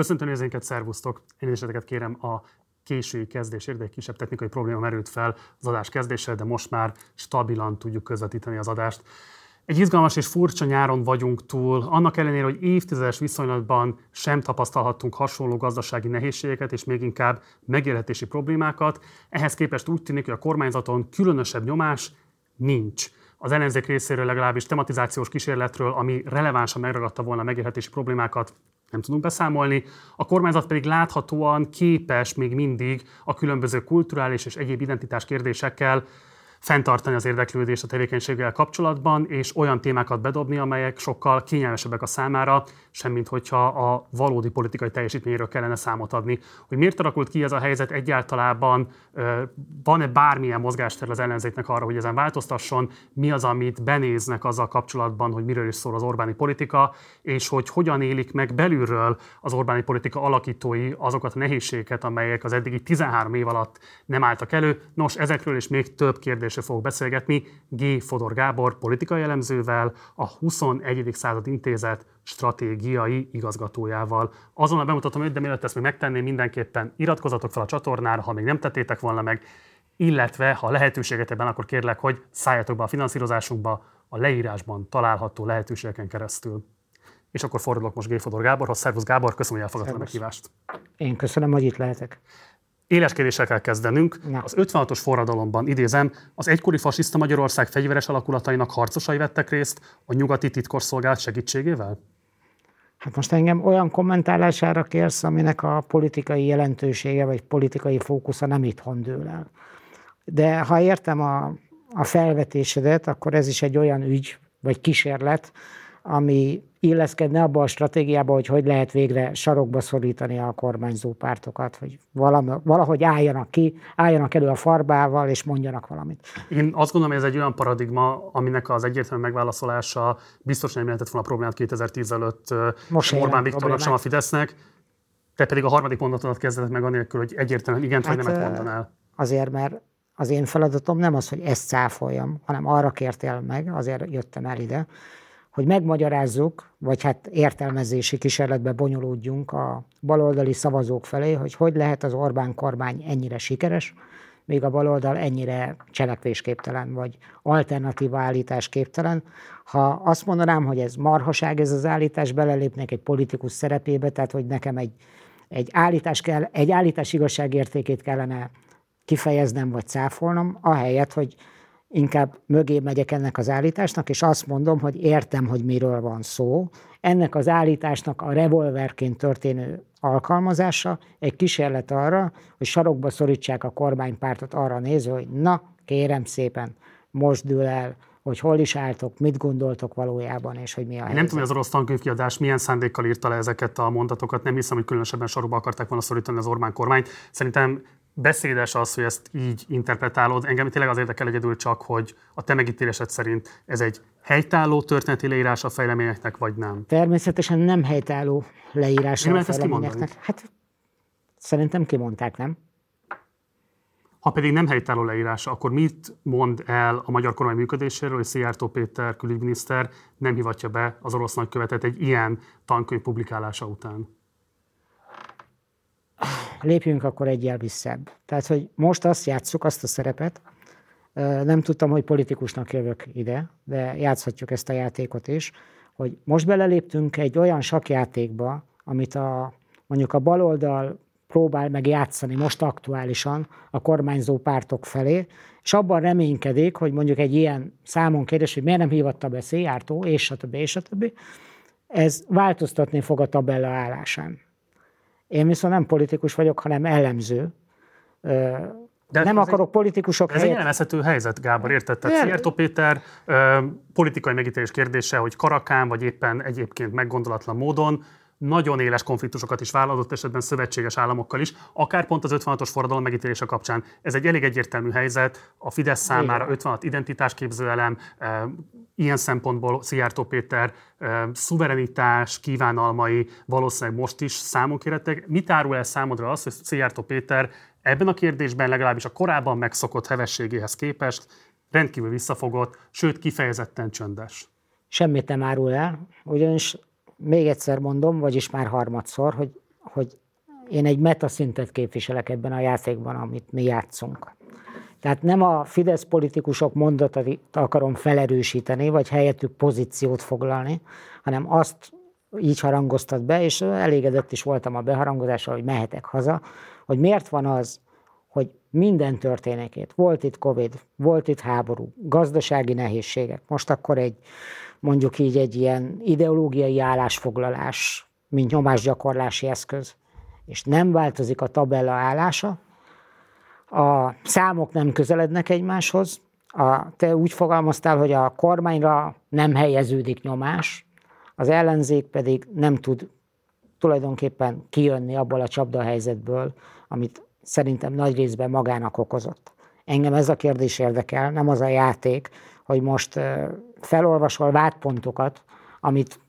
Köszöntöm nézőinket, szervusztok! Is kérem a késői kezdésért, egy kisebb technikai probléma merült fel az adás kezdéssel, de most már stabilan tudjuk közvetíteni az adást. Egy izgalmas és furcsa nyáron vagyunk túl, annak ellenére, hogy évtizedes viszonylatban sem tapasztalhattunk hasonló gazdasági nehézségeket és még inkább megélhetési problémákat. Ehhez képest úgy tűnik, hogy a kormányzaton különösebb nyomás nincs. Az ellenzék részéről legalábbis tematizációs kísérletről, ami relevánsan megragadta volna a megélhetési problémákat, nem tudunk beszámolni. A kormányzat pedig láthatóan képes még mindig a különböző kulturális és egyéb identitás kérdésekkel fenntartani az érdeklődést a tevékenységgel kapcsolatban, és olyan témákat bedobni, amelyek sokkal kényelmesebbek a számára, semmint hogyha a valódi politikai teljesítményről kellene számot adni. Hogy miért alakult ki ez a helyzet egyáltalában, van-e bármilyen mozgástér az ellenzéknek arra, hogy ezen változtasson, mi az, amit benéznek azzal kapcsolatban, hogy miről is szól az Orbáni politika, és hogy hogyan élik meg belülről az Orbáni politika alakítói azokat a nehézségeket, amelyek az eddigi 13 év alatt nem álltak elő. Nos, ezekről is még több kérdés kérdésre fogok beszélgetni G. Fodor Gábor politikai elemzővel, a 21. század intézet stratégiai igazgatójával. Azonnal bemutatom őt, de mielőtt ezt még megtenném, mindenképpen iratkozatok fel a csatornára, ha még nem tettétek volna meg, illetve ha lehetőséget ebben, akkor kérlek, hogy szálljatok be a finanszírozásunkba a leírásban található lehetőségeken keresztül. És akkor fordulok most G. Fodor Gáborhoz. Szervusz Gábor, köszönöm, hogy elfogadtad a meghívást. Én köszönöm, hogy itt lehetek. Éleskedéssel kell kezdenünk. Na. Az 56-os forradalomban, idézem, az egykori fasiszta Magyarország fegyveres alakulatainak harcosai vettek részt a nyugati titkosszolgálat segítségével? Hát most engem olyan kommentálására kérsz, aminek a politikai jelentősége vagy politikai fókusza nem itthon dől el. De ha értem a, a felvetésedet, akkor ez is egy olyan ügy, vagy kísérlet, ami illeszkedne abba a stratégiába, hogy hogy lehet végre sarokba szorítani a kormányzó pártokat, hogy valami, valahogy álljanak ki, álljanak elő a farbával, és mondjanak valamit. Én azt gondolom, hogy ez egy olyan paradigma, aminek az egyértelmű megválaszolása biztos nem jelentett volna problémát 2010 előtt Most Orbán Viktornak, sem a Fidesznek. Te pedig a harmadik mondatodat kezdett meg anélkül, hogy egyértelműen igent hát, vagy nemet mondanál. Azért, mert az én feladatom nem az, hogy ezt cáfoljam, hanem arra kértél meg, azért jöttem el ide, hogy megmagyarázzuk, vagy hát értelmezési kísérletbe bonyolódjunk a baloldali szavazók felé, hogy hogy lehet az Orbán kormány ennyire sikeres, még a baloldal ennyire cselekvésképtelen, vagy alternatíva állítás képtelen. Ha azt mondanám, hogy ez marhaság ez az állítás, belelépnek egy politikus szerepébe, tehát hogy nekem egy, egy, állítás, kell, egy állítás igazságértékét kellene kifejeznem vagy cáfolnom, ahelyett, hogy inkább mögé megyek ennek az állításnak, és azt mondom, hogy értem, hogy miről van szó. Ennek az állításnak a revolverként történő alkalmazása egy kísérlet arra, hogy sarokba szorítsák a kormánypártot arra nézve, hogy na, kérem szépen, most dől el, hogy hol is álltok, mit gondoltok valójában, és hogy mi a helyzet. Nem tudom, hogy az orosz tankönyvkiadás milyen szándékkal írta le ezeket a mondatokat, nem hiszem, hogy különösebben sorba akarták volna szorítani az Orbán kormányt. Szerintem beszédes az, hogy ezt így interpretálod. Engem tényleg az érdekel egyedül csak, hogy a te megítélésed szerint ez egy helytálló történeti leírás a fejleményeknek, vagy nem? Természetesen nem helytálló leírás a fejleményeknek. Hát szerintem kimondták, nem? Ha pedig nem helytálló leírása, akkor mit mond el a magyar kormány működéséről, hogy Szijjártó Péter külügyminiszter nem hivatja be az orosz nagykövetet egy ilyen tankönyv publikálása után? Lépjünk akkor egyel visszább. Tehát, hogy most azt játsszuk, azt a szerepet, nem tudtam, hogy politikusnak jövök ide, de játszhatjuk ezt a játékot is, hogy most beleléptünk egy olyan sakjátékba, amit a, mondjuk a baloldal próbál meg játszani most aktuálisan a kormányzó pártok felé, és abban reménykedik, hogy mondjuk egy ilyen számon kérdés, hogy miért nem hívatta be Széjártó, és többi, és többi, ez változtatni fog a tabella állásán. Én viszont nem politikus vagyok, hanem elemző. De nem akarok egy, politikusok Ez helyet... egy elemezhető helyzet, Gábor, érted? Tehát Szijjártó Péter ö, politikai megítélés kérdése, hogy karakán, vagy éppen egyébként meggondolatlan módon nagyon éles konfliktusokat is vállalt, esetben szövetséges államokkal is, akár pont az 56-os forradalom megítélése kapcsán. Ez egy elég egyértelmű helyzet, a Fidesz számára 56 identitásképző elem, ilyen szempontból Szijjártó Péter szuverenitás kívánalmai valószínűleg most is számon kérettek. Mit árul el számodra az, hogy Szijjártó Péter ebben a kérdésben legalábbis a korábban megszokott hevességéhez képest rendkívül visszafogott, sőt kifejezetten csöndes? Semmit nem árul el, ugyanis még egyszer mondom, vagyis már harmadszor, hogy hogy én egy metaszintet képviselek ebben a játékban, amit mi játszunk. Tehát nem a Fidesz politikusok mondatait akarom felerősíteni, vagy helyettük pozíciót foglalni, hanem azt így harangoztat be, és elégedett is voltam a beharangozással, hogy mehetek haza, hogy miért van az, hogy minden történik. Volt itt Covid, volt itt háború, gazdasági nehézségek, most akkor egy mondjuk így egy ilyen ideológiai állásfoglalás, mint nyomásgyakorlási eszköz, és nem változik a tabella állása, a számok nem közelednek egymáshoz, a, te úgy fogalmaztál, hogy a kormányra nem helyeződik nyomás, az ellenzék pedig nem tud tulajdonképpen kijönni abból a csapdahelyzetből, amit szerintem nagy részben magának okozott. Engem ez a kérdés érdekel, nem az a játék, hogy most felolvasol vádpontokat, amit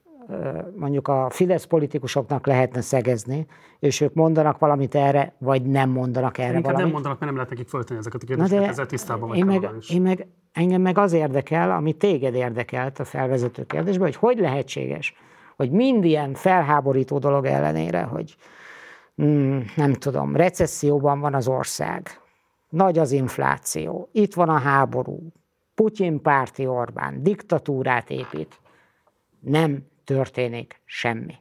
mondjuk a Fidesz politikusoknak lehetne szegezni, és ők mondanak valamit erre, vagy nem mondanak erre Inkább valamit. nem mondanak, mert nem lehet nekik föltenni ezeket a kérdéseket, ezzel tisztában vagy én meg, én meg, engem meg az érdekel, ami téged érdekelt a felvezető kérdésben, hogy hogy lehetséges, hogy mind ilyen felháborító dolog ellenére, hogy hmm, nem tudom, recesszióban van az ország, nagy az infláció, itt van a háború, Putyin párti Orbán, diktatúrát épít, nem történik semmi.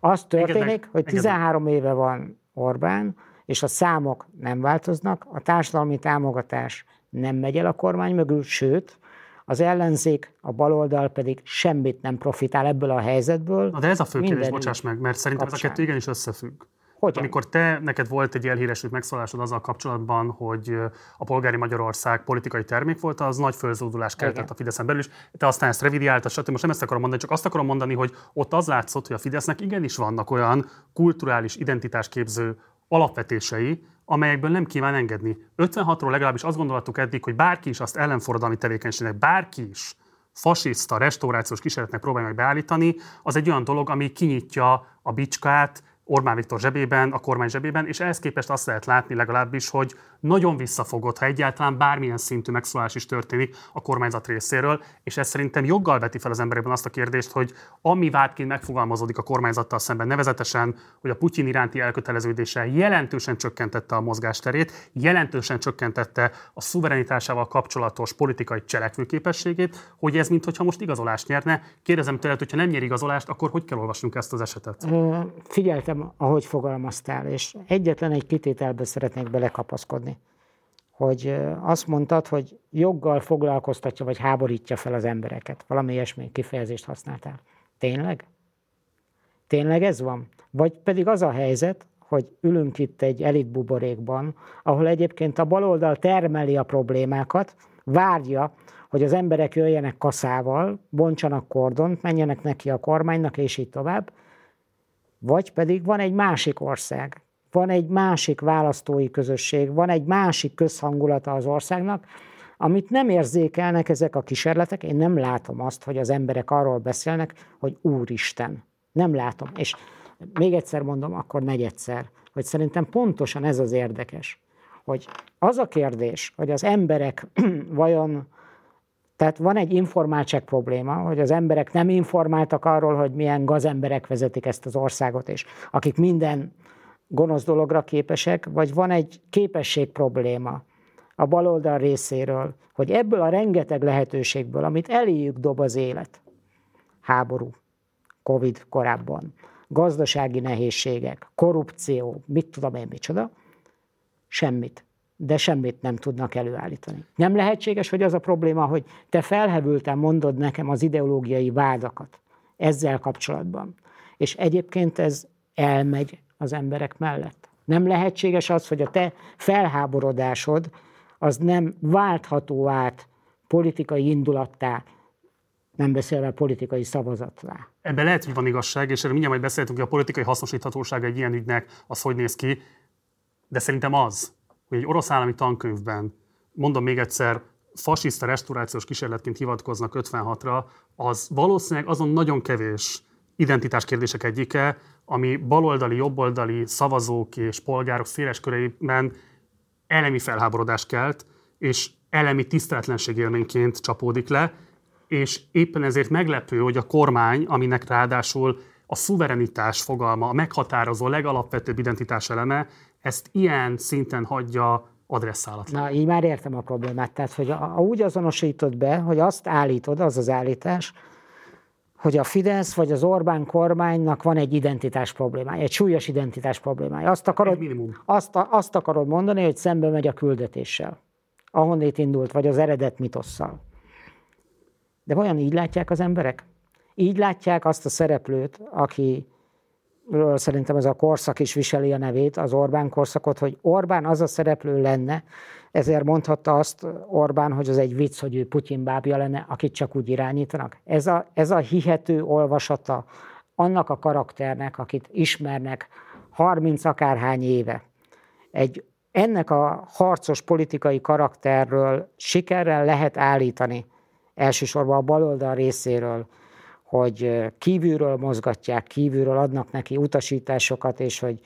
Az történik, engednek, hogy 13 engednek. éve van Orbán, és a számok nem változnak, a társadalmi támogatás nem megy el a kormány mögül, sőt, az ellenzék, a baloldal pedig semmit nem profitál ebből a helyzetből. Na de ez a fő kérdés, bocsáss meg, mert szerintem kapcsán. ez a kettő igenis összefügg. Hogyan? Amikor te, neked volt egy elhíresült megszólásod azzal kapcsolatban, hogy a polgári Magyarország politikai termék volt, az nagy fölzódulást keltett a Fideszen belül is. Te aztán ezt revidiáltad, stb. Most nem ezt akarom mondani, csak azt akarom mondani, hogy ott az látszott, hogy a Fidesznek igenis vannak olyan kulturális identitásképző alapvetései, amelyekből nem kíván engedni. 56-ról legalábbis azt gondoltuk eddig, hogy bárki is azt ellenforradalmi tevékenységnek, bárki is fasiszta, restaurációs kísérletnek próbálja meg beállítani, az egy olyan dolog, ami kinyitja a bicskát Orbán Viktor zsebében, a kormány zsebében, és ehhez képest azt lehet látni legalábbis, hogy nagyon visszafogott, ha egyáltalán bármilyen szintű megszólás is történik a kormányzat részéről, és ez szerintem joggal veti fel az emberekben azt a kérdést, hogy ami vádként megfogalmazódik a kormányzattal szemben, nevezetesen, hogy a Putyin iránti elköteleződése jelentősen csökkentette a mozgásterét, jelentősen csökkentette a szuverenitásával kapcsolatos politikai cselekvőképességét, hogy ez mintha most igazolást nyerne. Kérdezem tőled, hogyha nem nyer igazolást, akkor hogy kell olvasnunk ezt az esetet? Figyeltem, ahogy fogalmaztál, és egyetlen egy kitételbe szeretnék belekapaszkodni hogy azt mondtad, hogy joggal foglalkoztatja, vagy háborítja fel az embereket. Valami ilyesmi kifejezést használtál. Tényleg? Tényleg ez van? Vagy pedig az a helyzet, hogy ülünk itt egy elitbuborékban, ahol egyébként a baloldal termeli a problémákat, várja, hogy az emberek jöjjenek kaszával, bontsanak kordont, menjenek neki a kormánynak, és így tovább. Vagy pedig van egy másik ország, van egy másik választói közösség, van egy másik közhangulata az országnak, amit nem érzékelnek ezek a kísérletek. Én nem látom azt, hogy az emberek arról beszélnek, hogy Úristen. Nem látom. És még egyszer mondom, akkor negyedszer, hogy szerintem pontosan ez az érdekes, hogy az a kérdés, hogy az emberek vajon, tehát van egy informáltság probléma, hogy az emberek nem informáltak arról, hogy milyen gazemberek vezetik ezt az országot, és akik minden gonosz dologra képesek, vagy van egy képesség probléma a baloldal részéről, hogy ebből a rengeteg lehetőségből, amit eléjük dob az élet, háború, Covid korábban, gazdasági nehézségek, korrupció, mit tudom én micsoda, semmit, de semmit nem tudnak előállítani. Nem lehetséges, hogy az a probléma, hogy te felhevülten mondod nekem az ideológiai vádakat ezzel kapcsolatban, és egyébként ez elmegy az emberek mellett. Nem lehetséges az, hogy a te felháborodásod az nem váltható át politikai indulattá, nem beszélve politikai szavazatlá. Ebben lehet, hogy van igazság, és erről mindjárt majd beszéltünk, hogy a politikai hasznosíthatóság egy ilyen ügynek az hogy néz ki, de szerintem az, hogy egy orosz állami tankönyvben, mondom még egyszer, fasiszta restaurációs kísérletként hivatkoznak 56-ra, az valószínűleg azon nagyon kevés identitás kérdések egyike, ami baloldali, jobboldali szavazók és polgárok széles körében elemi felháborodást kelt, és elemi tiszteletlenség élményként csapódik le, és éppen ezért meglepő, hogy a kormány, aminek ráadásul a szuverenitás fogalma, a meghatározó, legalapvetőbb identitás eleme, ezt ilyen szinten hagyja adresszálatlan. Na, így már értem a problémát. Tehát, hogy a, a, úgy azonosítod be, hogy azt állítod, az az állítás, hogy a Fidesz vagy az Orbán kormánynak van egy identitás problémája, egy súlyos identitás problémája. Azt akarod, azt, azt akarod mondani, hogy szembe megy a küldetéssel, ahonnét indult, vagy az eredet mitosszal. De vajon így látják az emberek? Így látják azt a szereplőt, aki szerintem ez a korszak is viseli a nevét, az Orbán korszakot, hogy Orbán az a szereplő lenne, ezért mondhatta azt Orbán, hogy az egy vicc, hogy ő Putyin bábja lenne, akit csak úgy irányítanak. Ez a, ez a hihető olvasata annak a karakternek, akit ismernek 30 akárhány éve. Egy, ennek a harcos politikai karakterről sikerrel lehet állítani, elsősorban a baloldal részéről, hogy kívülről mozgatják, kívülről adnak neki utasításokat, és hogy,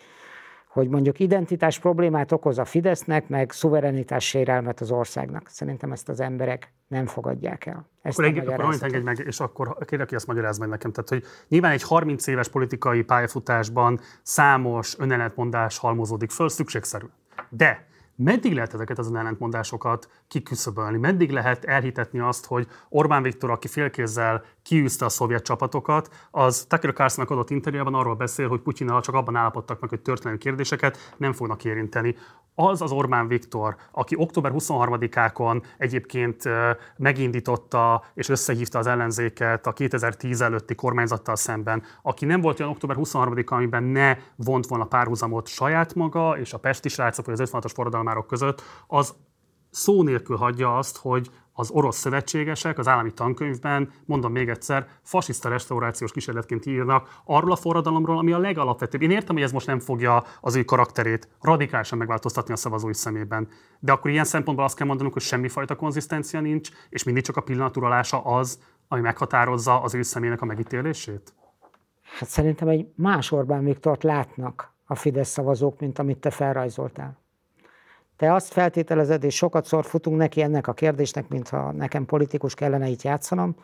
hogy mondjuk identitás problémát okoz a Fidesznek, meg szuverenitás sérelmet az országnak. Szerintem ezt az emberek nem fogadják el. Ezt akkor, akkor engedj meg, és akkor kérlek, hogy ezt magyarázd meg nekem. Tehát, hogy nyilván egy 30 éves politikai pályafutásban számos önellentmondás halmozódik föl, szükségszerű. De Meddig lehet ezeket az ellentmondásokat kiküszöbölni? Meddig lehet elhitetni azt, hogy Orbán Viktor, aki félkézzel kiűzte a szovjet csapatokat, az Tucker Carlsonnak adott interjúban arról beszél, hogy Putyinnal csak abban állapodtak meg, hogy történelmi kérdéseket nem fognak érinteni az az Orbán Viktor, aki október 23-ákon egyébként megindította és összehívta az ellenzéket a 2010 előtti kormányzattal szemben, aki nem volt olyan október 23-a, amiben ne vont volna párhuzamot saját maga és a pesti srácok vagy az 56-os forradalmárok között, az szó nélkül hagyja azt, hogy az orosz szövetségesek az állami tankönyvben, mondom még egyszer, fasiszta restaurációs kísérletként írnak arról a forradalomról, ami a legalapvetőbb. Én értem, hogy ez most nem fogja az ő karakterét radikálisan megváltoztatni a szavazói szemében, de akkor ilyen szempontból azt kell mondanunk, hogy semmifajta konzisztencia nincs, és mindig csak a pillanaturalása az, ami meghatározza az ő személynek a megítélését? Hát szerintem egy más Orbán Viktort látnak a Fidesz szavazók, mint amit te felrajzoltál. Te azt feltételezed, és sokat szor futunk neki ennek a kérdésnek, mintha nekem politikus kellene itt játszanom,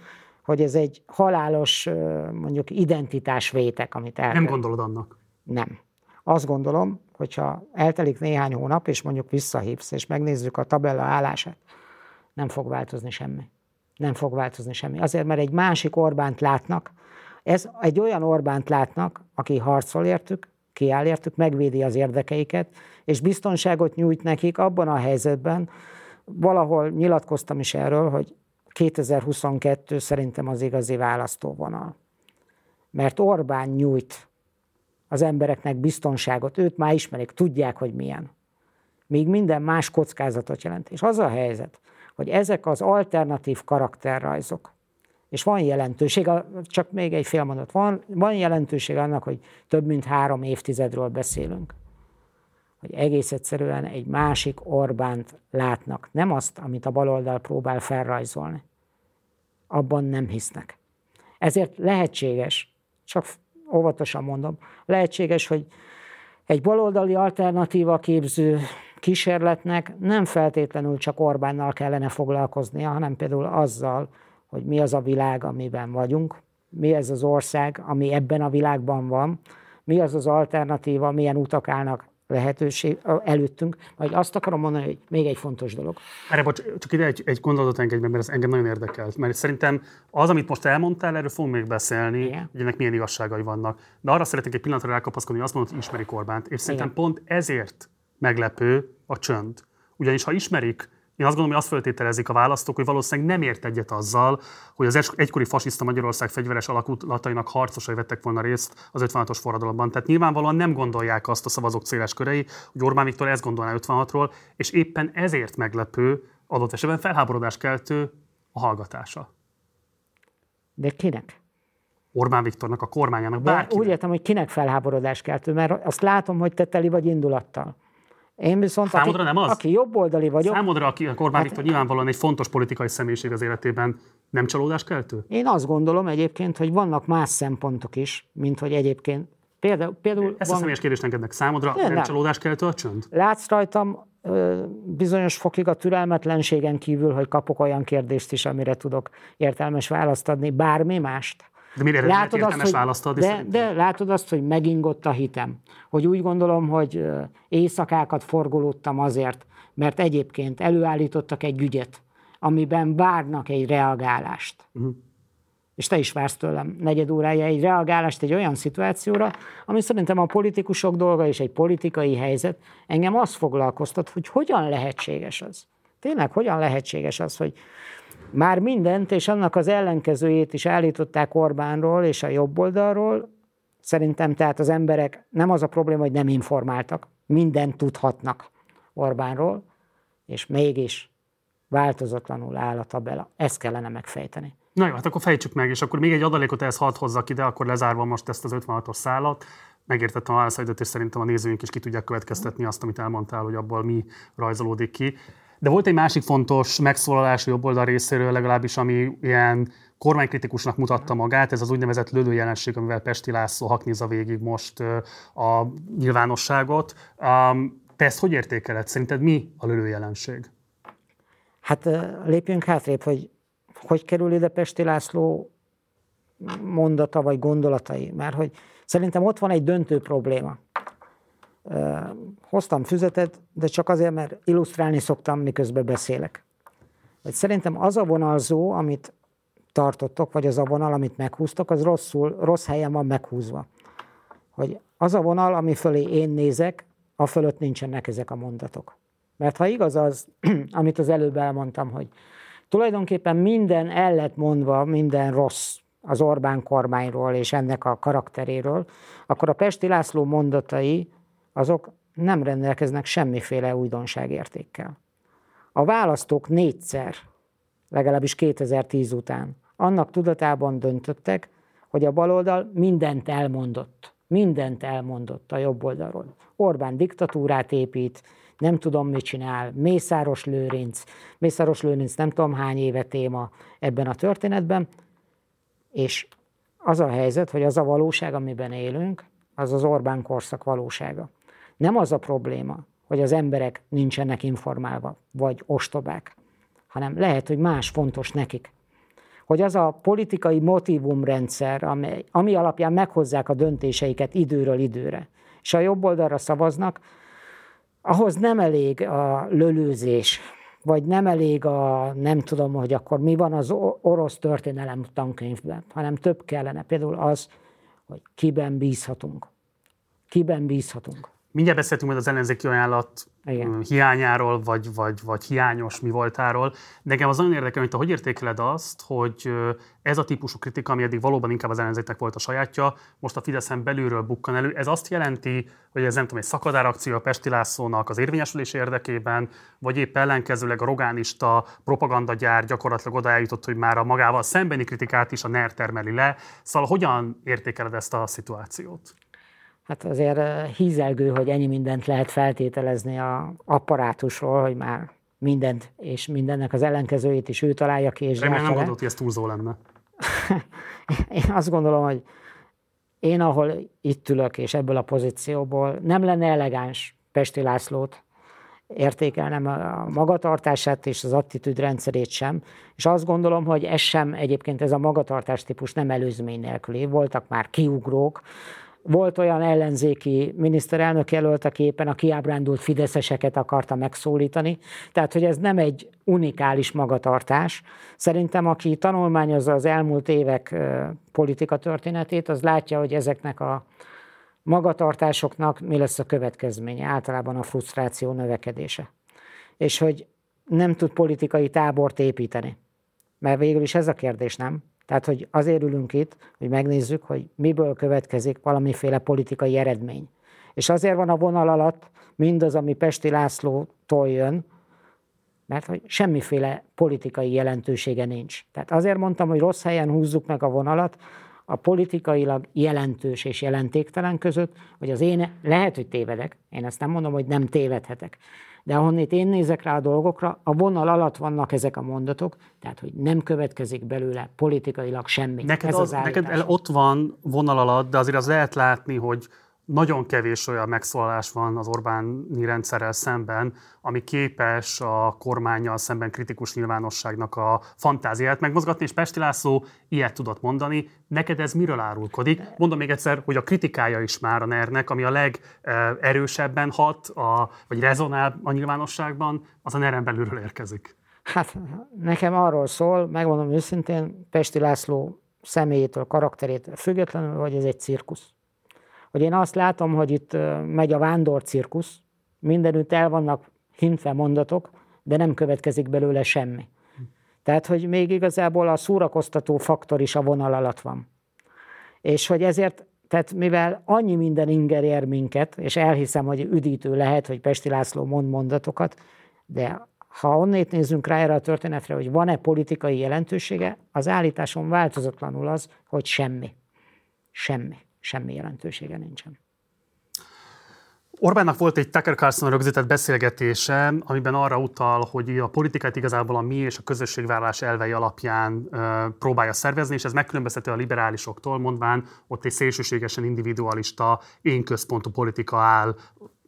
hogy ez egy halálos, mondjuk identitásvétek, amit el. Nem gondolod annak? Nem. Azt gondolom, hogyha eltelik néhány hónap, és mondjuk visszahívsz, és megnézzük a tabella állását, nem fog változni semmi. Nem fog változni semmi. Azért, mert egy másik Orbánt látnak, ez egy olyan Orbánt látnak, aki harcol értük, kiáll értük, megvédi az érdekeiket, és biztonságot nyújt nekik abban a helyzetben, valahol nyilatkoztam is erről, hogy 2022 szerintem az igazi választóvonal. Mert Orbán nyújt az embereknek biztonságot, őt már ismerik, tudják, hogy milyen. Míg minden más kockázatot jelent. És az a helyzet, hogy ezek az alternatív karakterrajzok, és van jelentőség, csak még egy fél mondat, van, van jelentőség annak, hogy több mint három évtizedről beszélünk. Hogy egész egyszerűen egy másik Orbánt látnak. Nem azt, amit a baloldal próbál felrajzolni. Abban nem hisznek. Ezért lehetséges, csak óvatosan mondom, lehetséges, hogy egy baloldali alternatíva képző kísérletnek nem feltétlenül csak Orbánnal kellene foglalkoznia, hanem például azzal, hogy mi az a világ, amiben vagyunk, mi ez az ország, ami ebben a világban van, mi az az alternatíva, milyen utak állnak lehetőség előttünk, vagy azt akarom mondani, hogy még egy fontos dolog. Erre bocs, csak ide egy, egy gondolatot engedj meg, mert ez engem nagyon érdekelt. Mert szerintem az, amit most elmondtál, erről fogunk még beszélni, Igen. hogy ennek milyen igazságai vannak. De arra szeretnék egy pillanatra rákapaszkodni, hogy azt mondod, hogy ismerik Orbánt. És szerintem Igen. pont ezért meglepő a csönd. Ugyanis ha ismerik én azt gondolom, hogy azt föltételezik a választók, hogy valószínűleg nem ért egyet azzal, hogy az egykori fasiszta Magyarország fegyveres alakulatainak harcosai vettek volna részt az 56-os forradalomban. Tehát nyilvánvalóan nem gondolják azt a szavazók széles körei, hogy Orbán Viktor ezt gondolná 56-ról, és éppen ezért meglepő, adott esetben felháborodás keltő a hallgatása. De kinek? Orbán Viktornak, a kormányának, bárkinek. Úgy értem, hogy kinek felháborodás keltő, mert azt látom, hogy te teli vagy indulattal. Én viszont, Számodra aki, nem az? aki jobboldali vagyok... Számodra, aki a Orbán hát, Viktor nyilvánvalóan egy fontos politikai személyiség az életében, nem csalódás keltő? Én azt gondolom egyébként, hogy vannak más szempontok is, mint hogy egyébként Például, például Ezt van... a személyes kérdést engednek számodra, nem, nem csalódás keltő a csönd? Látsz rajtam bizonyos fokig a türelmetlenségen kívül, hogy kapok olyan kérdést is, amire tudok értelmes választ adni, bármi mást. De miért látod azt, hogy, választad? De, de látod azt, hogy megingott a hitem. Hogy úgy gondolom, hogy éjszakákat forgolódtam azért, mert egyébként előállítottak egy ügyet, amiben várnak egy reagálást. Uh-huh. És te is vársz tőlem negyed órája egy reagálást egy olyan szituációra, ami szerintem a politikusok dolga és egy politikai helyzet. Engem azt foglalkoztat, hogy hogyan lehetséges az. Tényleg, hogyan lehetséges az, hogy már mindent, és annak az ellenkezőjét is állították Orbánról és a jobb oldalról. Szerintem tehát az emberek nem az a probléma, hogy nem informáltak, mindent tudhatnak Orbánról, és mégis változatlanul áll a tabela. Ezt kellene megfejteni. Na jó, hát akkor fejtsük meg, és akkor még egy adalékot ehhez hadd hozzak ide, akkor lezárva most ezt az 56-os szállat. Megértettem a válaszaidat, és szerintem a nézőink is ki tudják következtetni azt, amit elmondtál, hogy abból mi rajzolódik ki. De volt egy másik fontos megszólalás a jobb oldal részéről, legalábbis ami ilyen kormánykritikusnak mutatta magát, ez az úgynevezett lölő jelenség, amivel Pesti László haknézza végig most a nyilvánosságot. Te ezt hogy értékeled? Szerinted mi a lölő jelenség? Hát lépjünk hátrébb, hogy hogy kerül ide Pesti László mondata vagy gondolatai, mert hogy szerintem ott van egy döntő probléma. Hoztam füzetet, de csak azért, mert illusztrálni szoktam, miközben beszélek. Hogy szerintem az a vonalzó, amit tartottok, vagy az a vonal, amit meghúztok, az rosszul, rossz helyen van meghúzva. Hogy az a vonal, ami fölé én nézek, a fölött nincsenek ezek a mondatok. Mert ha igaz az, amit az előbb elmondtam, hogy tulajdonképpen minden el lett mondva, minden rossz az Orbán kormányról és ennek a karakteréről, akkor a Pesti László mondatai azok nem rendelkeznek semmiféle újdonságértékkel. A választók négyszer, legalábbis 2010 után, annak tudatában döntöttek, hogy a baloldal mindent elmondott. Mindent elmondott a jobb oldalról. Orbán diktatúrát épít, nem tudom, mit csinál, Mészáros Lőrinc, Mészáros Lőrinc nem tudom hány éve téma ebben a történetben, és az a helyzet, hogy az a valóság, amiben élünk, az az Orbán korszak valósága. Nem az a probléma, hogy az emberek nincsenek informálva, vagy ostobák, hanem lehet, hogy más fontos nekik. Hogy az a politikai motivumrendszer, ami, ami alapján meghozzák a döntéseiket időről időre, és a jobb oldalra szavaznak, ahhoz nem elég a lölőzés, vagy nem elég a, nem tudom, hogy akkor mi van az orosz történelem tankönyvben, hanem több kellene. Például az, hogy kiben bízhatunk. Kiben bízhatunk. Mindjárt beszéltünk majd az ellenzéki ajánlat Igen. hiányáról, vagy, vagy, vagy hiányos mi voltáról. Nekem az nagyon érdekel, hogy te hogy értékeled azt, hogy ez a típusú kritika, ami eddig valóban inkább az ellenzéknek volt a sajátja, most a Fideszen belülről bukkan elő. Ez azt jelenti, hogy ez nem tudom, egy szakadárakció a Pesti Lászlónak az érvényesülés érdekében, vagy épp ellenkezőleg a rogánista propagandagyár gyakorlatilag oda eljutott, hogy már a magával szembeni kritikát is a NER termeli le. Szóval hogyan értékeled ezt a szituációt? Hát azért hízelgő, hogy ennyi mindent lehet feltételezni a apparátusról, hogy már mindent és mindennek az ellenkezőjét is ő találja ki. És Remélem nem gondolt, hogy ez túlzó lenne. én azt gondolom, hogy én, ahol itt ülök, és ebből a pozícióból nem lenne elegáns Pesti Lászlót értékelnem a magatartását és az attitűd rendszerét sem. És azt gondolom, hogy ez sem egyébként ez a magatartás típus nem előzmény nélküli. Voltak már kiugrók, volt olyan ellenzéki miniszterelnök jelölt, aki éppen a kiábrándult fideszeseket akarta megszólítani. Tehát, hogy ez nem egy unikális magatartás. Szerintem, aki tanulmányozza az elmúlt évek politika történetét, az látja, hogy ezeknek a magatartásoknak mi lesz a következménye, általában a frusztráció növekedése. És hogy nem tud politikai tábort építeni. Mert végül is ez a kérdés, nem? Tehát, hogy azért ülünk itt, hogy megnézzük, hogy miből következik valamiféle politikai eredmény. És azért van a vonal alatt mindaz, ami Pesti Lászlótól jön, mert hogy semmiféle politikai jelentősége nincs. Tehát azért mondtam, hogy rossz helyen húzzuk meg a vonalat, a politikailag jelentős és jelentéktelen között, hogy az én, lehet, hogy tévedek, én ezt nem mondom, hogy nem tévedhetek, de ahonnét én nézek rá a dolgokra, a vonal alatt vannak ezek a mondatok, tehát hogy nem következik belőle politikailag semmi. Neked, Ez az, az neked ott van vonal alatt, de azért az lehet látni, hogy nagyon kevés olyan megszólalás van az Orbáni rendszerrel szemben, ami képes a kormányjal szemben kritikus nyilvánosságnak a fantáziát megmozgatni, és Pesti László ilyet tudott mondani. Neked ez miről árulkodik? Mondom még egyszer, hogy a kritikája is már a ner ami a legerősebben hat, a, vagy rezonál a nyilvánosságban, az a ner belülről érkezik. Hát nekem arról szól, megmondom őszintén, Pesti László személyétől, karakterétől függetlenül, hogy ez egy cirkusz. Hogy én azt látom, hogy itt megy a vándor cirkusz, mindenütt el vannak hintve mondatok, de nem következik belőle semmi. Tehát, hogy még igazából a szórakoztató faktor is a vonal alatt van. És hogy ezért, tehát mivel annyi minden inger ér minket, és elhiszem, hogy üdítő lehet, hogy Pesti László mond mondatokat, de ha onnét nézzünk rá erre a történetre, hogy van-e politikai jelentősége, az állításom változatlanul az, hogy semmi. Semmi. Semmi jelentősége nincsen. Orbánnak volt egy Tucker Carlson rögzített beszélgetése, amiben arra utal, hogy a politikát igazából a mi és a közösségvállalás elvei alapján ö, próbálja szervezni, és ez megkülönböztető a liberálisoktól, mondván ott egy szélsőségesen individualista, én központú politika áll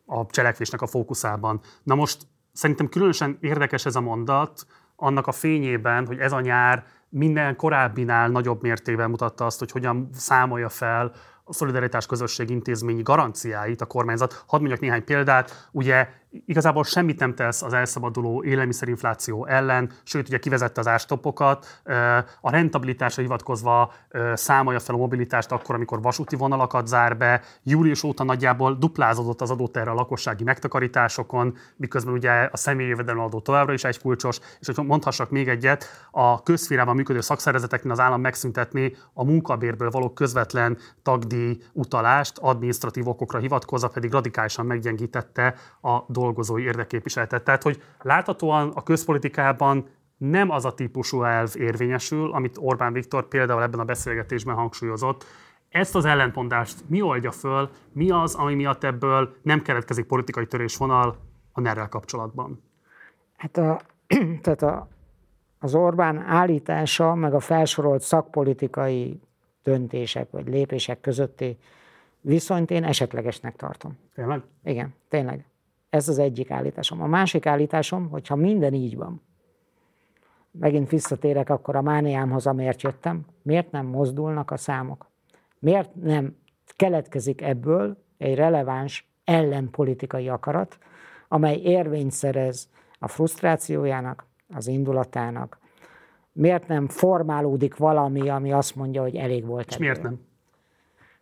a cselekvésnek a fókuszában. Na most Szerintem különösen érdekes ez a mondat, annak a fényében, hogy ez a nyár minden korábbinál nagyobb mértékben mutatta azt, hogy hogyan számolja fel a szolidaritás közösség intézményi garanciáit a kormányzat. Hadd mondjak néhány példát. Ugye igazából semmit nem tesz az elszabaduló élelmiszerinfláció ellen, sőt, ugye kivezette az ástopokat, a rentabilitásra hivatkozva számolja fel a mobilitást akkor, amikor vasúti vonalakat zár be. Július óta nagyjából duplázódott az adóterre a lakossági megtakarításokon, miközben ugye a személyi jövedelemadó továbbra is egy kulcsos, és hogy mondhassak még egyet, a közférában működő szakszervezeteknél az állam megszüntetni a munkabérből való közvetlen tagdíj utalást, adminisztratív okokra hivatkozva pedig radikálisan meggyengítette a dolgozói érdekképviseletet. Tehát, hogy láthatóan a közpolitikában nem az a típusú elv érvényesül, amit Orbán Viktor például ebben a beszélgetésben hangsúlyozott. Ezt az ellentmondást mi oldja föl, mi az, ami miatt ebből nem keletkezik politikai törésvonal a ner kapcsolatban? Hát a, tehát a, az Orbán állítása, meg a felsorolt szakpolitikai döntések vagy lépések közötti viszonyt én esetlegesnek tartom. Tényleg? Igen, tényleg. Ez az egyik állításom. A másik állításom, hogyha minden így van, megint visszatérek akkor a mániámhoz, amiért jöttem, miért nem mozdulnak a számok? Miért nem keletkezik ebből egy releváns ellenpolitikai akarat, amely érvényt szerez a frusztrációjának, az indulatának? Miért nem formálódik valami, ami azt mondja, hogy elég volt És ebből? miért nem?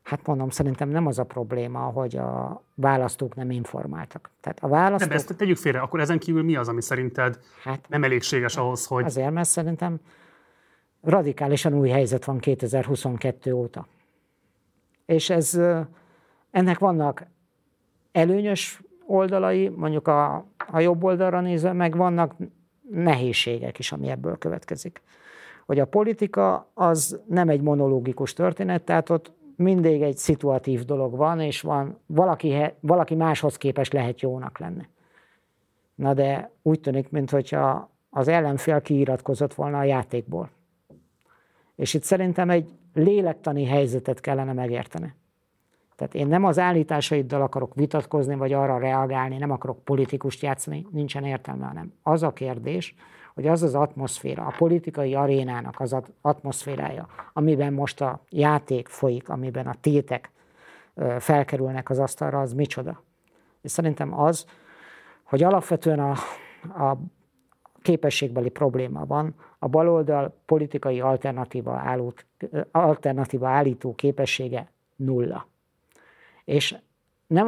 Hát mondom, szerintem nem az a probléma, hogy a választók nem informáltak. Tehát a választók... Nem, ezt tegyük félre. Akkor ezen kívül mi az, ami szerinted hát, nem elégséges ahhoz, hogy... Azért, mert szerintem radikálisan új helyzet van 2022 óta. És ez, ennek vannak előnyös oldalai, mondjuk a, a jobb oldalra nézve, meg vannak nehézségek is, ami ebből következik. Hogy a politika az nem egy monológikus történet, tehát ott mindig egy szituatív dolog van, és van valaki, valaki máshoz képes lehet jónak lenni. Na de úgy tűnik, mintha az ellenfél kiiratkozott volna a játékból. És itt szerintem egy lélektani helyzetet kellene megérteni. Tehát én nem az állításaiddal akarok vitatkozni, vagy arra reagálni, nem akarok politikust játszani, nincsen értelme, hanem az a kérdés, hogy az az atmoszféra, a politikai arénának az atmoszférája, amiben most a játék folyik, amiben a tétek felkerülnek az asztalra, az micsoda. És szerintem az, hogy alapvetően a, a képességbeli probléma van, a baloldal politikai alternatíva, állót, alternatíva állító képessége nulla. És nem,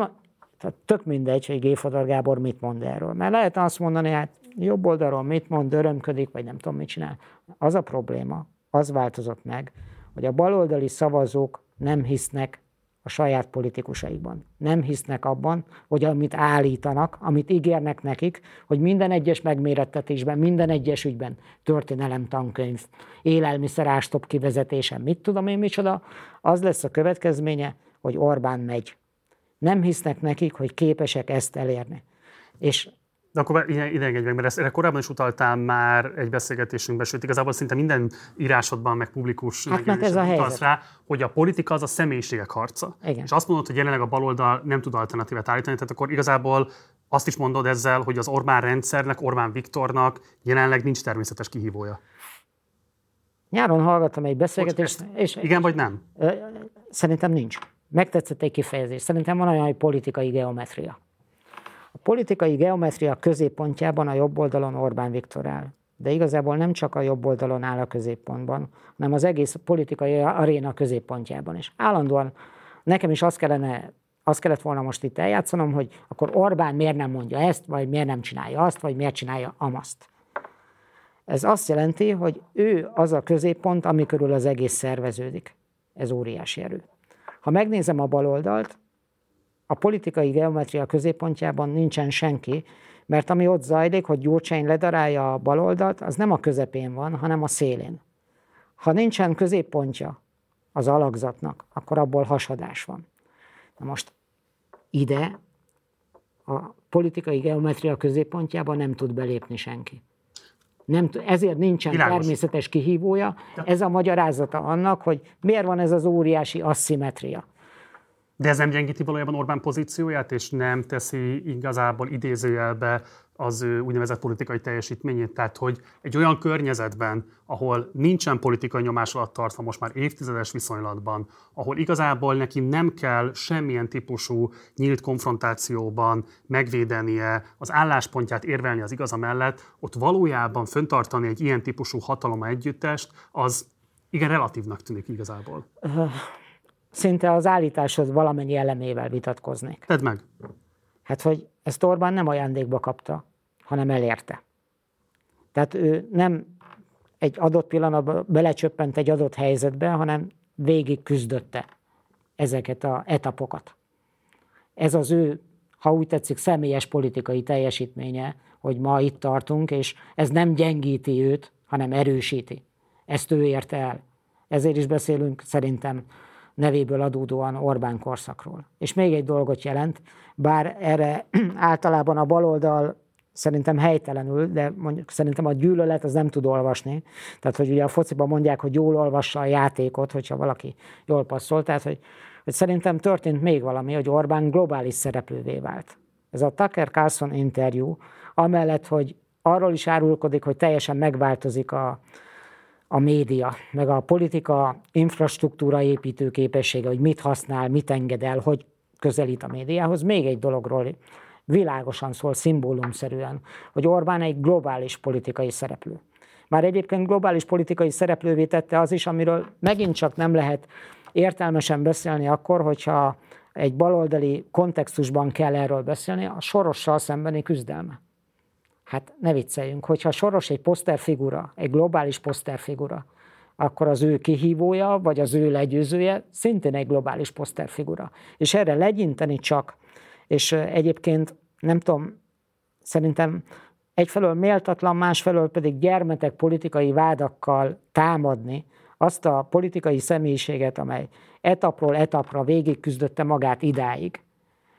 tehát tök mindegy, hogy Géfodor Gábor mit mond erről. Mert lehet azt mondani, hát jobb oldalról mit mond, örömködik, vagy nem tudom, mit csinál. Az a probléma, az változott meg, hogy a baloldali szavazók nem hisznek a saját politikusaikban. Nem hisznek abban, hogy amit állítanak, amit ígérnek nekik, hogy minden egyes megmérettetésben, minden egyes ügyben történelem tankönyv, élelmiszer ástop kivezetése, mit tudom én micsoda, az lesz a következménye, hogy Orbán megy. Nem hisznek nekik, hogy képesek ezt elérni. És De akkor ide engedj meg, mert ezt, erre korábban is utaltál már egy beszélgetésünkben, sőt igazából szinte minden írásodban, meg publikus hát, mert ez a helyzet. rá, hogy a politika az a személyiségek harca. Igen. És azt mondod, hogy jelenleg a baloldal nem tud alternatívet állítani, tehát akkor igazából azt is mondod ezzel, hogy az Orbán rendszernek, Orbán Viktornak jelenleg nincs természetes kihívója. Nyáron hallgattam egy beszélgetést. és, igen vagy nem? Szerintem nincs. Megtetszett egy kifejezés. Szerintem van olyan, hogy politikai geometria. A politikai geometria középpontjában a jobb oldalon Orbán Viktor áll. De igazából nem csak a jobb oldalon áll a középpontban, hanem az egész politikai aréna középpontjában is. Állandóan nekem is azt kellene azt kellett volna most itt eljátszanom, hogy akkor Orbán miért nem mondja ezt, vagy miért nem csinálja azt, vagy miért csinálja amazt. Ez azt jelenti, hogy ő az a középpont, ami körül az egész szerveződik. Ez óriási erő. Ha megnézem a baloldalt, a politikai geometria középpontjában nincsen senki, mert ami ott zajlik, hogy Gyurcsány ledarálja a baloldalt, az nem a közepén van, hanem a szélén. Ha nincsen középpontja az alakzatnak, akkor abból hasadás van. Na most ide a politikai geometria középpontjában nem tud belépni senki. Nem, ezért nincsen Világos. természetes kihívója. Ez a magyarázata annak, hogy miért van ez az óriási asszimetria. De ez nem gyengíti valójában Orbán pozícióját, és nem teszi igazából idézőjelbe az ő úgynevezett politikai teljesítményét. Tehát, hogy egy olyan környezetben, ahol nincsen politikai nyomás alatt tartva most már évtizedes viszonylatban, ahol igazából neki nem kell semmilyen típusú nyílt konfrontációban megvédenie az álláspontját, érvelni az igaza mellett, ott valójában föntartani egy ilyen típusú hatalom együttest, az igen relatívnak tűnik igazából. Szinte az állításod valamennyi elemével vitatkoznék. Tedd meg. Hát, hogy ezt Orbán nem ajándékba kapta, hanem elérte. Tehát ő nem egy adott pillanatban belecsöppent egy adott helyzetbe, hanem végig küzdötte ezeket a etapokat. Ez az ő, ha úgy tetszik, személyes politikai teljesítménye, hogy ma itt tartunk, és ez nem gyengíti őt, hanem erősíti. Ezt ő érte el. Ezért is beszélünk szerintem nevéből adódóan Orbán korszakról. És még egy dolgot jelent, bár erre általában a baloldal szerintem helytelenül, de mondjuk szerintem a gyűlölet az nem tud olvasni. Tehát, hogy ugye a fociban mondják, hogy jól olvassa a játékot, hogyha valaki jól passzol. Tehát, hogy, hogy szerintem történt még valami, hogy Orbán globális szereplővé vált. Ez a Tucker Carlson interjú, amellett, hogy arról is árulkodik, hogy teljesen megváltozik a, a média, meg a politika infrastruktúra építő képessége, hogy mit használ, mit enged el, hogy közelít a médiához. Még egy dologról világosan szól, szimbólumszerűen, hogy Orbán egy globális politikai szereplő. Már egyébként globális politikai szereplővé tette az is, amiről megint csak nem lehet értelmesen beszélni akkor, hogyha egy baloldali kontextusban kell erről beszélni, a sorossal szembeni küzdelme. Hát ne vicceljünk, hogyha Soros egy poszterfigura, egy globális poszterfigura, akkor az ő kihívója, vagy az ő legyőzője szintén egy globális poszterfigura. És erre legyinteni csak, és egyébként nem tudom, szerintem egyfelől méltatlan, másfelől pedig gyermetek politikai vádakkal támadni azt a politikai személyiséget, amely etapról etapra végig küzdötte magát idáig.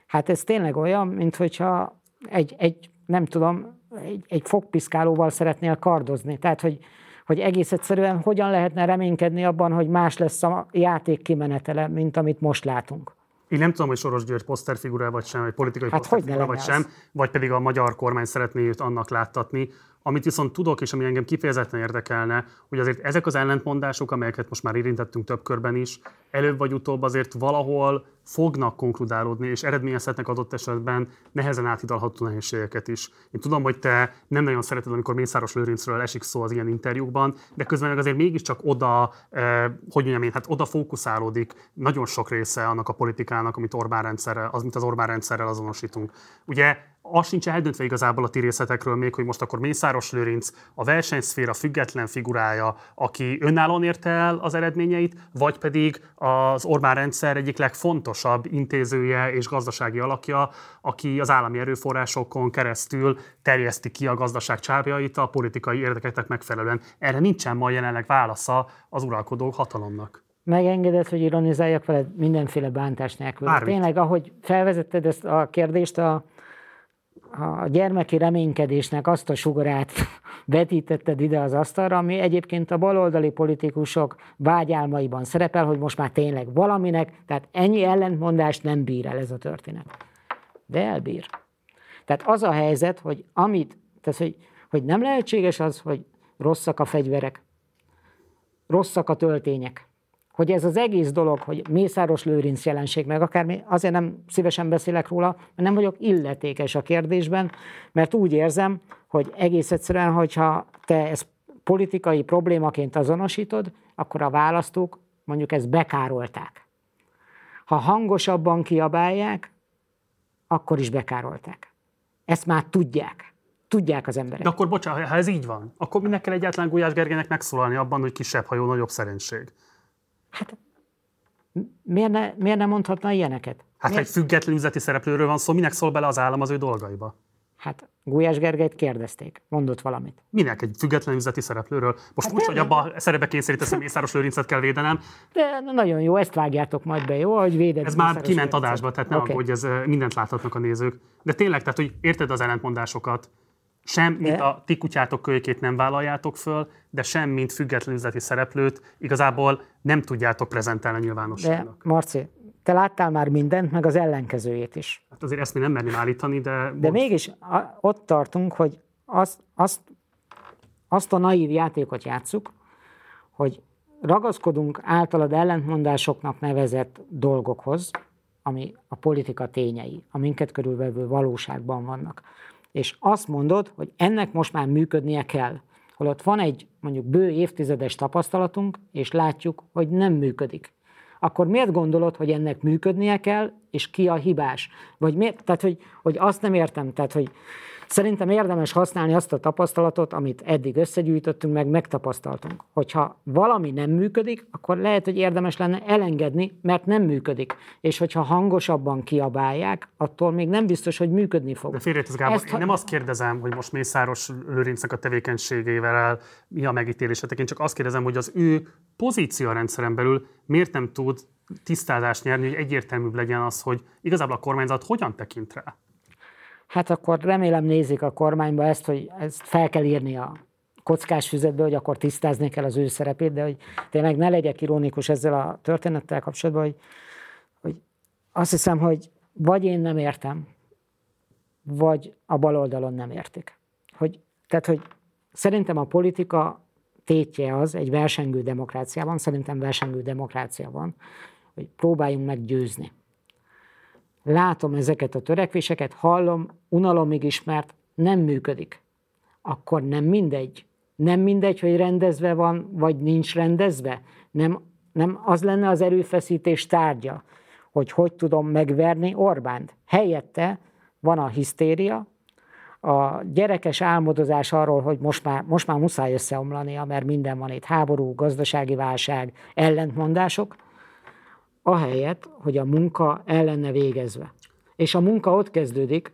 Hát ez tényleg olyan, mint hogyha egy, egy nem tudom, egy, egy fogpiszkálóval szeretnél kardozni. Tehát, hogy, hogy egész egyszerűen hogyan lehetne reménykedni abban, hogy más lesz a játék kimenetele, mint amit most látunk. Én nem tudom, hogy Soros György poszterfigura vagy sem, vagy politikai hát poszterfigura vagy sem, az? vagy pedig a magyar kormány szeretné őt annak láttatni, amit viszont tudok, és ami engem kifejezetten érdekelne, hogy azért ezek az ellentmondások, amelyeket most már érintettünk több körben is, előbb vagy utóbb azért valahol fognak konkludálódni, és eredményezhetnek adott esetben nehezen áthidalható nehézségeket is. Én tudom, hogy te nem nagyon szereted, amikor Mészáros Lőrincről esik szó az ilyen interjúkban, de közben meg azért mégiscsak oda, eh, hogy mondjam én, hát oda fókuszálódik nagyon sok része annak a politikának, amit Orbán rendszerrel, az, amit az Orbán rendszerrel azonosítunk. Ugye az sincs eldöntve igazából a ti részletekről még, hogy most akkor Mészáros Lőrinc a versenyszféra független figurája, aki önállóan érte el az eredményeit, vagy pedig az Orbán rendszer egyik legfontosabb intézője és gazdasági alakja, aki az állami erőforrásokon keresztül terjeszti ki a gazdaság csábjait a politikai érdekeknek megfelelően. Erre nincsen ma jelenleg válasza az uralkodó hatalomnak megengedett, hogy ironizáljak veled mindenféle bántás nélkül. Bármit. Tényleg, ahogy felvezetted ezt a kérdést, a, a gyermeki reménykedésnek azt a sugarát vetítetted ide az asztalra, ami egyébként a baloldali politikusok vágyálmaiban szerepel, hogy most már tényleg valaminek, tehát ennyi ellentmondást nem bír el ez a történet. De elbír. Tehát az a helyzet, hogy amit, tehát hogy, hogy nem lehetséges az, hogy rosszak a fegyverek, rosszak a töltények, hogy ez az egész dolog, hogy Mészáros Lőrinc jelenség, meg akármi, azért nem szívesen beszélek róla, mert nem vagyok illetékes a kérdésben, mert úgy érzem, hogy egész egyszerűen, hogyha te ezt politikai problémaként azonosítod, akkor a választók mondjuk ezt bekárolták. Ha hangosabban kiabálják, akkor is bekárolták. Ezt már tudják. Tudják az emberek. De akkor bocsánat, ha ez így van, akkor minek kell egyáltalán Gulyás Gergelynek megszólalni abban, hogy kisebb hajó, nagyobb szerencség? Hát miért ne, miért ne mondhatna ilyeneket? Hát miért? egy független üzleti szereplőről van szó, minek szól bele az állam az ő dolgaiba? Hát Gulyás Gergelyt kérdezték, mondott valamit. Minek egy független üzleti szereplőről? Most hát úgy, hogy abba a szerepe kényszerítesz, hogy Mészáros Lőrincet kell védenem. De nagyon jó, ezt vágjátok majd be, jó, hogy véded. Ez már kiment adásba, tehát nem okay. hogy ez eh, mindent láthatnak a nézők. De tényleg, tehát hogy érted az ellentmondásokat, sem, mint a ti kutyátok kölykét nem vállaljátok föl, de sem, mint független üzleti szereplőt igazából nem tudjátok prezentálni a nyilvánosságnak. De Marci, te láttál már mindent, meg az ellenkezőjét is. Hát azért ezt mi nem merném állítani, de... De mégis a, ott tartunk, hogy azt, azt, azt a naív játékot játszuk, hogy ragaszkodunk általad ellentmondásoknak nevezett dolgokhoz, ami a politika tényei, a minket körülvevő valóságban vannak és azt mondod, hogy ennek most már működnie kell. Holott van egy mondjuk bő évtizedes tapasztalatunk, és látjuk, hogy nem működik. Akkor miért gondolod, hogy ennek működnie kell, és ki a hibás? Vagy miért? Tehát, hogy, hogy azt nem értem, tehát, hogy Szerintem érdemes használni azt a tapasztalatot, amit eddig összegyűjtöttünk, meg megtapasztaltunk. Hogyha valami nem működik, akkor lehet, hogy érdemes lenne elengedni, mert nem működik. És hogyha hangosabban kiabálják, attól még nem biztos, hogy működni fog. De félrejtesz, Gábor, Ezt, én nem azt kérdezem, hogy most Mészáros Lőrincnek a tevékenységével mi a megítélésetek, én csak azt kérdezem, hogy az ő pozíció rendszeren belül miért nem tud tisztázást nyerni, hogy egyértelműbb legyen az, hogy igazából a kormányzat hogyan tekint rá hát akkor remélem nézik a kormányba ezt, hogy ezt fel kell írni a kockás füzetbe, hogy akkor tisztázni kell az ő szerepét, de hogy tényleg ne legyek ironikus ezzel a történettel kapcsolatban, hogy, hogy azt hiszem, hogy vagy én nem értem, vagy a baloldalon nem értik. Hogy, tehát, hogy szerintem a politika tétje az egy versengő demokráciában, szerintem versengő demokráciában, hogy próbáljunk meggyőzni látom ezeket a törekvéseket, hallom, unalomig is, mert nem működik. Akkor nem mindegy. Nem mindegy, hogy rendezve van, vagy nincs rendezve. Nem, nem az lenne az erőfeszítés tárgya, hogy hogy tudom megverni Orbánt. Helyette van a hisztéria, a gyerekes álmodozás arról, hogy most már, most már muszáj összeomlania, mert minden van itt, háború, gazdasági válság, ellentmondások, ahelyett, hogy a munka el lenne végezve. És a munka ott kezdődik,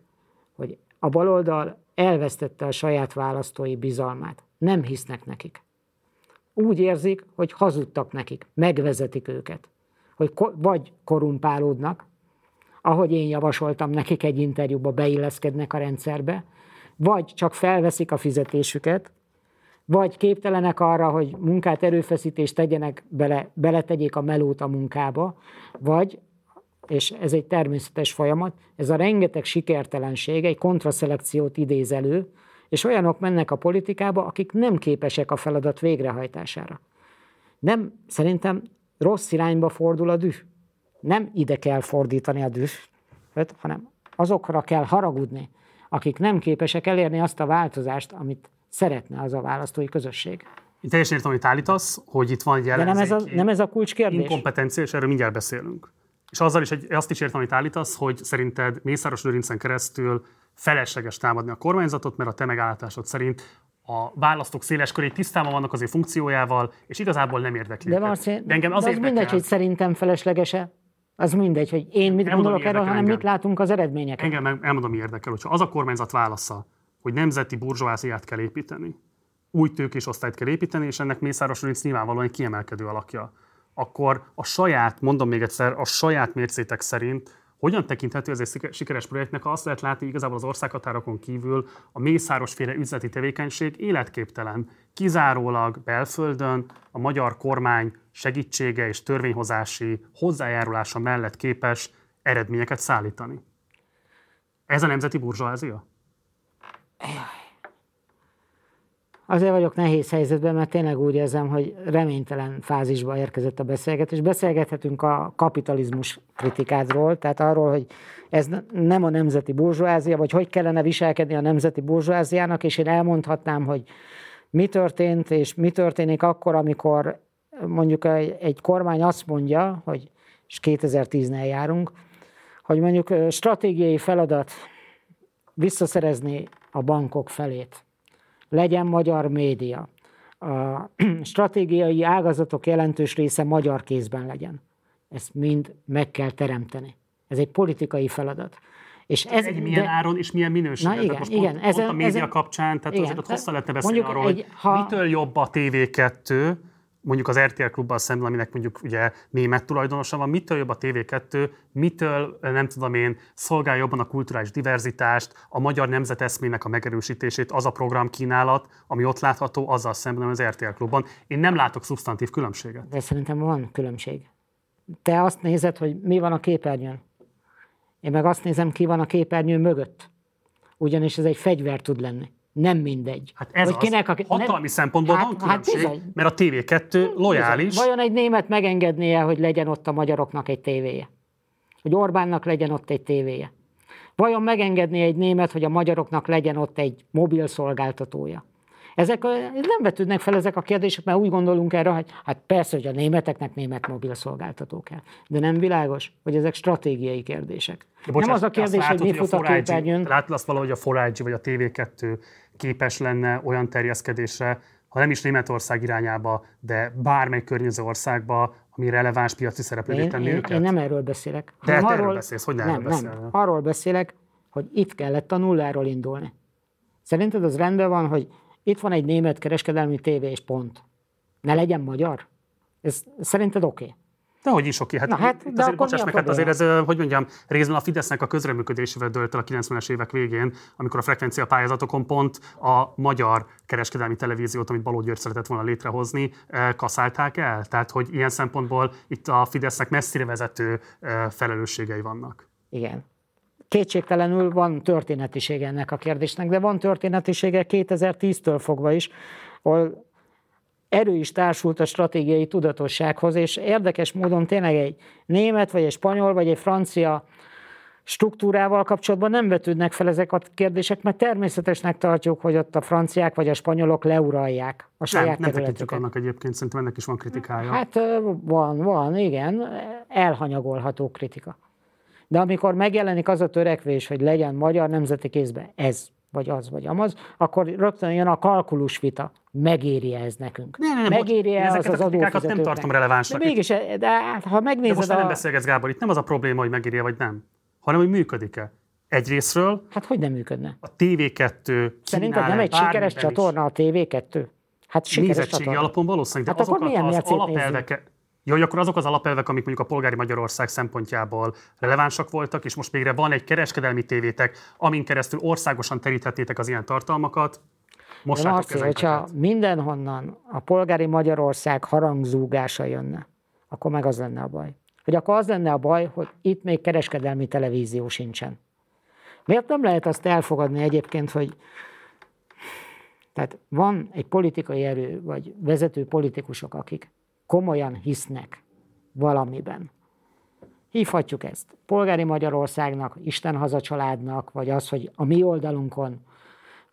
hogy a baloldal elvesztette a saját választói bizalmát. Nem hisznek nekik. Úgy érzik, hogy hazudtak nekik, megvezetik őket. Hogy ko- vagy korumpálódnak, ahogy én javasoltam nekik egy interjúba, beilleszkednek a rendszerbe, vagy csak felveszik a fizetésüket, vagy képtelenek arra, hogy munkát, erőfeszítést tegyenek bele, beletegyék a melót a munkába, vagy, és ez egy természetes folyamat, ez a rengeteg sikertelenség egy kontraszelekciót idéz elő, és olyanok mennek a politikába, akik nem képesek a feladat végrehajtására. Nem, szerintem rossz irányba fordul a düh. Nem ide kell fordítani a düh, hanem azokra kell haragudni, akik nem képesek elérni azt a változást, amit szeretne az a választói közösség. Én teljesen értem, amit állítasz, hogy itt van egy De nem ez a, nem ez a kulcskérdés? Inkompetencia, és erről mindjárt beszélünk. És azzal is, egy, azt is értem, amit állítasz, hogy szerinted Mészáros Lőrincen keresztül felesleges támadni a kormányzatot, mert a te megállításod szerint a választók széles köré tisztában vannak az ő funkciójával, és igazából nem érdekli. De, Marci, de engem az, de az mindegy, hogy szerintem feleslegese. Az mindegy, hogy én mit gondolok erről, hanem engem. mit látunk az eredményeket. Engem elmondom, mi érdekel, hogyha az a kormányzat válasza, hogy nemzeti burzsóáziát kell építeni, új tőkés osztályt kell építeni, és ennek Mészáros Lőrinc nyilvánvalóan egy kiemelkedő alakja, akkor a saját, mondom még egyszer, a saját mércétek szerint hogyan tekinthető ez egy sikeres projektnek, ha azt lehet látni, igazából az országhatárokon kívül a mészárosféle üzleti tevékenység életképtelen, kizárólag belföldön a magyar kormány segítsége és törvényhozási hozzájárulása mellett képes eredményeket szállítani. Ez a nemzeti burzsóázia? Azért vagyok nehéz helyzetben, mert tényleg úgy érzem, hogy reménytelen fázisba érkezett a beszélgetés. Beszélgethetünk a kapitalizmus kritikádról, tehát arról, hogy ez nem a nemzeti burzsóázia, vagy hogy kellene viselkedni a nemzeti burzsóáziának, és én elmondhatnám, hogy mi történt, és mi történik akkor, amikor mondjuk egy, kormány azt mondja, hogy és 2010-nél járunk, hogy mondjuk stratégiai feladat visszaszerezni a bankok felét legyen magyar média. A stratégiai ágazatok jelentős része magyar kézben legyen. Ezt mind meg kell teremteni. Ez egy politikai feladat. És ez, egy milyen de, áron és milyen minőségben. Na igen, most igen. Pont, ezen, pont a média ezen, kapcsán, tehát igen, azért ott hosszan lehetne beszélni arról, egy, ha, mitől jobb a TV2, mondjuk az RTL klubbal szemben, aminek mondjuk ugye német tulajdonosa van, mitől jobb a TV2, mitől nem tudom én, szolgál jobban a kulturális diverzitást, a magyar nemzeteszmének a megerősítését, az a programkínálat, ami ott látható, azzal szemben az RTL klubban. Én nem látok szubstantív különbséget. De szerintem van különbség. Te azt nézed, hogy mi van a képernyőn. Én meg azt nézem, ki van a képernyő mögött. Ugyanis ez egy fegyver tud lenni nem mindegy. Hát ez hogy az, kinek, a, hatalmi nem, szempontból hát, van hát különbség, hát mert a TV2 lojális. Bizony. Vajon egy német megengednie, hogy legyen ott a magyaroknak egy tévéje? Hogy Orbánnak legyen ott egy tévéje? Vajon megengedné egy német, hogy a magyaroknak legyen ott egy mobil szolgáltatója? Ezek nem vetődnek fel ezek a kérdések, mert úgy gondolunk erre, hogy hát persze, hogy a németeknek német mobil szolgáltató kell. De nem világos, hogy ezek stratégiai kérdések. De bocsánat, nem az a kérdés, látod, hogy mi fut a, a képernyőn. Látod azt valahogy a Forágyi vagy a TV2 képes lenne olyan terjeszkedésre, ha nem is Németország irányába, de bármely környező országba, ami releváns piaci szereplővé tenni én, őket? Én nem erről beszélek. De hát arról, beszélsz, hogy nem, nem, erről nem. Arról beszélek, hogy itt kellett a nulláról indulni. Szerinted az rendben van, hogy itt van egy német kereskedelmi tévé, és pont. Ne legyen magyar? Ez szerinted oké? Okay? De hogy is oké. Hát, Na hát, de azért, akkor bocsáss meg, hát azért ez, hogy mondjam, részben a Fidesznek a közreműködésével dölt el a 90-es évek végén, amikor a frekvencia pályázatokon pont a magyar kereskedelmi televíziót, amit Baló György szeretett volna létrehozni, kaszálták el. Tehát, hogy ilyen szempontból itt a Fidesznek messzire vezető felelősségei vannak. Igen. Kétségtelenül van történetisége ennek a kérdésnek, de van történetisége 2010-től fogva is, ahol erő is társult a stratégiai tudatossághoz, és érdekes módon tényleg egy német, vagy egy spanyol, vagy egy francia struktúrával kapcsolatban nem vetődnek fel ezek a kérdések, mert természetesnek tartjuk, hogy ott a franciák vagy a spanyolok leuralják a saját nem, nem területüket. annak egyébként, szerintem ennek is van kritikája. Hát van, van, igen, elhanyagolható kritika. De amikor megjelenik az a törekvés, hogy legyen magyar nemzeti kézben ez, vagy az, vagy amaz, akkor rögtön jön a kalkulus vita. Megéri ez nekünk? Ne, ne, ne, megéri ez az az adófizetőknek? nem tartom relevánsnak. De mégis, de hát, ha megnézed de most a... nem beszélgetsz, Gábor, itt nem az a probléma, hogy megéri vagy nem, hanem hogy működik-e. Egyrésztről... Hát hogy nem működne? A TV2 Szerinted nem egy sikeres csatorna a TV2? Hát sikeres csatorna. alapon valószínűleg, de hát azokat az alapelveket, jó, hogy akkor azok az alapelvek, amik mondjuk a polgári Magyarország szempontjából relevánsak voltak, és most végre van egy kereskedelmi tévétek, amin keresztül országosan teríthettétek az ilyen tartalmakat, most Marci, hogyha mindenhonnan a polgári Magyarország harangzúgása jönne, akkor meg az lenne a baj. Hogy akkor az lenne a baj, hogy itt még kereskedelmi televízió sincsen. Miért nem lehet azt elfogadni egyébként, hogy tehát van egy politikai erő, vagy vezető politikusok, akik komolyan hisznek valamiben. Hívhatjuk ezt polgári Magyarországnak, Isten haza családnak, vagy az, hogy a mi oldalunkon,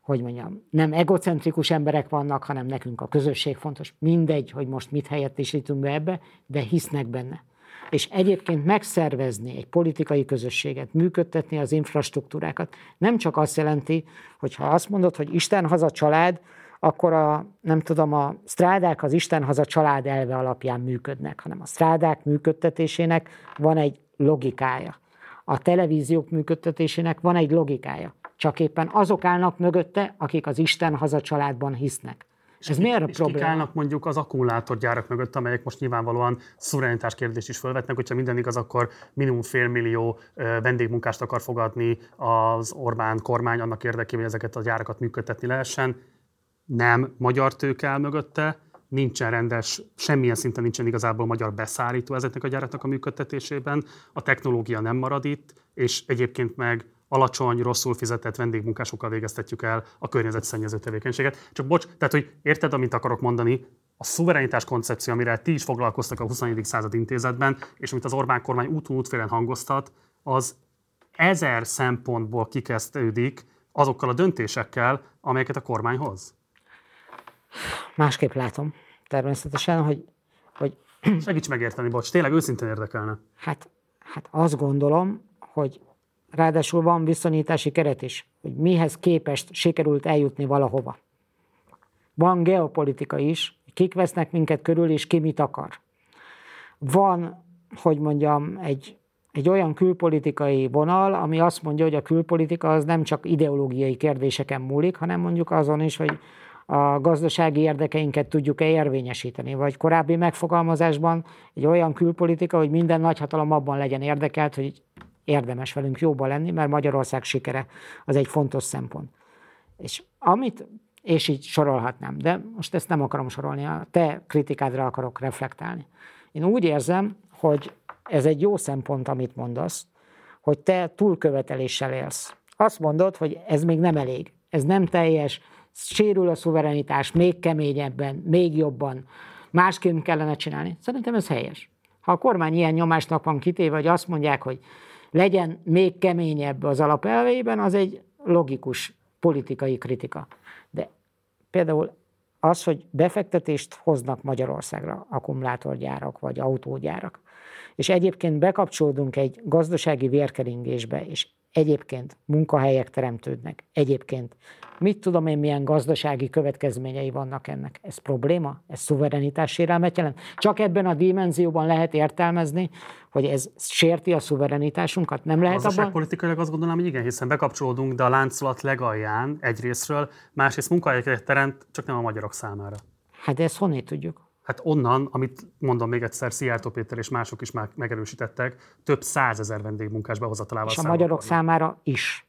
hogy mondjam, nem egocentrikus emberek vannak, hanem nekünk a közösség fontos. Mindegy, hogy most mit helyettesítünk be ebbe, de hisznek benne. És egyébként megszervezni egy politikai közösséget, működtetni az infrastruktúrákat, nem csak azt jelenti, hogy ha azt mondod, hogy Isten haza család, akkor a, nem tudom, a strádák az Istenhaza család elve alapján működnek, hanem a strádák működtetésének van egy logikája. A televíziók működtetésének van egy logikája. Csak éppen azok állnak mögötte, akik az Isten haza családban hisznek. És Ez miért a és probléma? kik állnak mondjuk az akkumulátorgyárak mögött, amelyek most nyilvánvalóan szuverenitás kérdést is felvetnek, hogyha minden igaz, akkor minimum félmillió vendégmunkást akar fogadni az Orbán kormány annak érdekében, hogy ezeket a gyárakat működtetni lehessen. Nem magyar tőke áll mögötte, nincsen rendes, semmilyen szinten nincsen igazából magyar beszállító ezeknek a gyáraknak a működtetésében, a technológia nem marad itt, és egyébként meg alacsony, rosszul fizetett vendégmunkásokkal végeztetjük el a környezetszennyező tevékenységet. Csak bocs, tehát hogy érted, amit akarok mondani, a szuverenitás koncepció, amire ti is foglalkoztak a 21. század intézetben, és amit az Orbán kormány úton útfélen hangoztat, az ezer szempontból kikezdődik azokkal a döntésekkel, amelyeket a kormány hoz. Másképp látom természetesen, hogy... hogy Segíts megérteni, bocs, tényleg őszintén érdekelne. Hát, hát azt gondolom, hogy ráadásul van viszonyítási keret is, hogy mihez képest sikerült eljutni valahova. Van geopolitika is, kik vesznek minket körül, és ki mit akar. Van, hogy mondjam, egy, egy olyan külpolitikai vonal, ami azt mondja, hogy a külpolitika az nem csak ideológiai kérdéseken múlik, hanem mondjuk azon is, hogy a gazdasági érdekeinket tudjuk-e érvényesíteni, vagy korábbi megfogalmazásban egy olyan külpolitika, hogy minden nagyhatalom abban legyen érdekelt, hogy érdemes velünk jóba lenni, mert Magyarország sikere az egy fontos szempont. És amit, és így sorolhatnám, de most ezt nem akarom sorolni, a te kritikádra akarok reflektálni. Én úgy érzem, hogy ez egy jó szempont, amit mondasz, hogy te túlköveteléssel élsz. Azt mondod, hogy ez még nem elég, ez nem teljes, sérül a szuverenitás még keményebben, még jobban, másként kellene csinálni. Szerintem ez helyes. Ha a kormány ilyen nyomásnak van kitéve, hogy azt mondják, hogy legyen még keményebb az alapelveiben, az egy logikus politikai kritika. De például az, hogy befektetést hoznak Magyarországra akkumulátorgyárak vagy autógyárak, és egyébként bekapcsolódunk egy gazdasági vérkeringésbe, és egyébként munkahelyek teremtődnek, egyébként mit tudom én, milyen gazdasági következményei vannak ennek. Ez probléma? Ez szuverenitás sérelmet jelent? Csak ebben a dimenzióban lehet értelmezni, hogy ez sérti a szuverenitásunkat? Nem lehet abban? politikailag azt gondolom, hogy igen, hiszen bekapcsolódunk, de a láncolat legalján egyrésztről, másrészt munkahelyeket teremt, csak nem a magyarok számára. Hát ezt honnét tudjuk? Hát onnan, amit mondom még egyszer, Szijjártó Péter és mások is már megerősítettek, több százezer vendégmunkás behozatalával. És a magyarok számára is.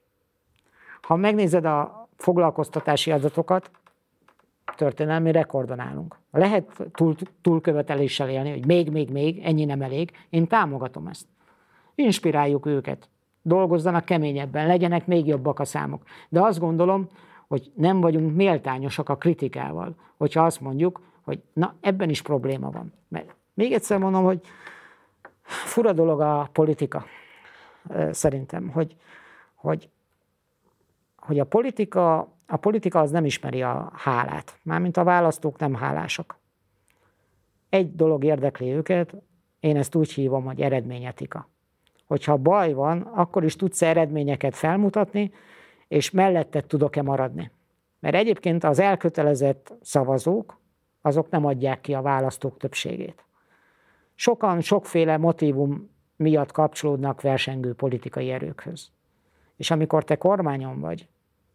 Ha megnézed a foglalkoztatási adatokat, történelmi rekordon állunk. Lehet túl, túlköveteléssel élni, hogy még, még, még, ennyi nem elég. Én támogatom ezt. Inspiráljuk őket. Dolgozzanak keményebben, legyenek még jobbak a számok. De azt gondolom, hogy nem vagyunk méltányosak a kritikával, hogyha azt mondjuk, hogy na, ebben is probléma van. Mert még egyszer mondom, hogy fura dolog a politika, szerintem, hogy, hogy, hogy a politika, a politika az nem ismeri a hálát. Mármint a választók nem hálásak. Egy dolog érdekli őket, én ezt úgy hívom, hogy eredményetika. Hogyha baj van, akkor is tudsz eredményeket felmutatni, és mellette tudok-e maradni. Mert egyébként az elkötelezett szavazók, azok nem adják ki a választók többségét. Sokan sokféle motivum miatt kapcsolódnak versengő politikai erőkhöz. És amikor te kormányon vagy,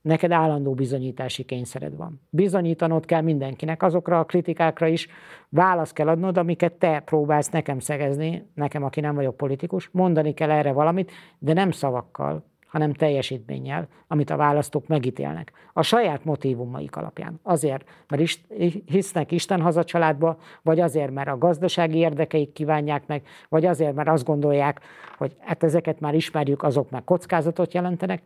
neked állandó bizonyítási kényszered van. Bizonyítanod kell mindenkinek, azokra a kritikákra is választ kell adnod, amiket te próbálsz nekem szegezni, nekem, aki nem vagyok politikus, mondani kell erre valamit, de nem szavakkal, hanem teljesítménnyel, amit a választók megítélnek. A saját motivumaik alapján. Azért, mert hisznek Isten hazacsaládba, vagy azért, mert a gazdasági érdekeik kívánják meg, vagy azért, mert azt gondolják, hogy hát ezeket már ismerjük, azok már kockázatot jelentenek,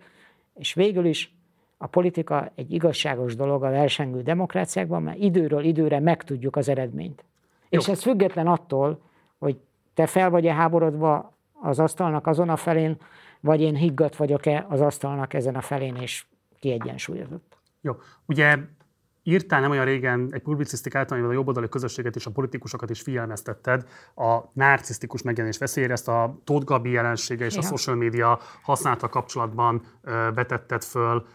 és végül is a politika egy igazságos dolog a versengő demokráciákban, mert időről időre megtudjuk az eredményt. Jó. És ez független attól, hogy te fel vagy-e háborodva az asztalnak azon a felén, vagy én higgadt vagyok-e az asztalnak ezen a felén, és kiegyensúlyozott. Jó. Ugye írtál nem olyan régen egy publicisztikát, amivel a jobboldali közösséget és a politikusokat is figyelmeztetted a narcisztikus megjelenés veszélyére, ezt a Tóth Gabi jelensége és ja. a social media használata kapcsolatban betetted föl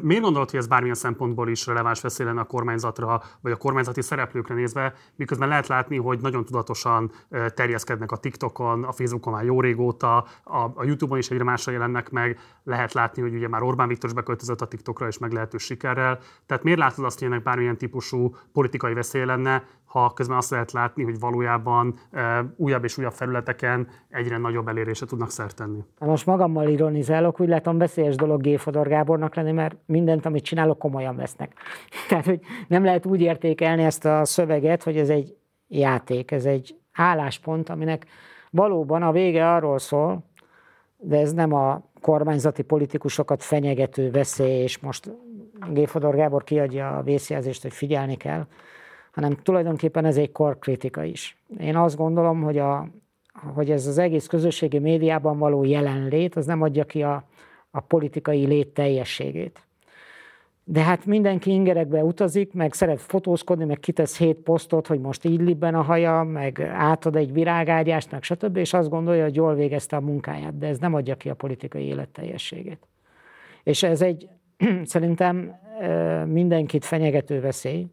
Miért gondolod, hogy ez bármilyen szempontból is releváns veszély lenne a kormányzatra, vagy a kormányzati szereplőkre nézve, miközben lehet látni, hogy nagyon tudatosan terjeszkednek a TikTokon, a Facebookon már jó régóta, a, YouTube-on is egyre másra jelennek meg, lehet látni, hogy ugye már Orbán Viktor is beköltözött a TikTokra, és meglehetős sikerrel. Tehát miért látod azt, hogy ennek bármilyen típusú politikai veszély lenne, ha közben azt lehet látni, hogy valójában e, újabb és újabb felületeken egyre nagyobb elérésre tudnak szert tenni. Most magammal ironizálok, úgy látom veszélyes dolog G. Gábornak lenni, mert mindent, amit csinálok, komolyan vesznek. Tehát, hogy nem lehet úgy értékelni ezt a szöveget, hogy ez egy játék, ez egy álláspont, aminek valóban a vége arról szól, de ez nem a kormányzati politikusokat fenyegető veszély, és most G. Gábor kiadja a vészjelzést, hogy figyelni kell, hanem tulajdonképpen ez egy korkritika is. Én azt gondolom, hogy, a, hogy ez az egész közösségi médiában való jelenlét, az nem adja ki a, a politikai lét teljességét. De hát mindenki ingerekbe utazik, meg szeret fotózkodni, meg kitesz hét posztot, hogy most így libben a haja, meg átad egy virágágyást, meg stb. És azt gondolja, hogy jól végezte a munkáját, de ez nem adja ki a politikai élet teljességét. És ez egy szerintem mindenkit fenyegető veszély,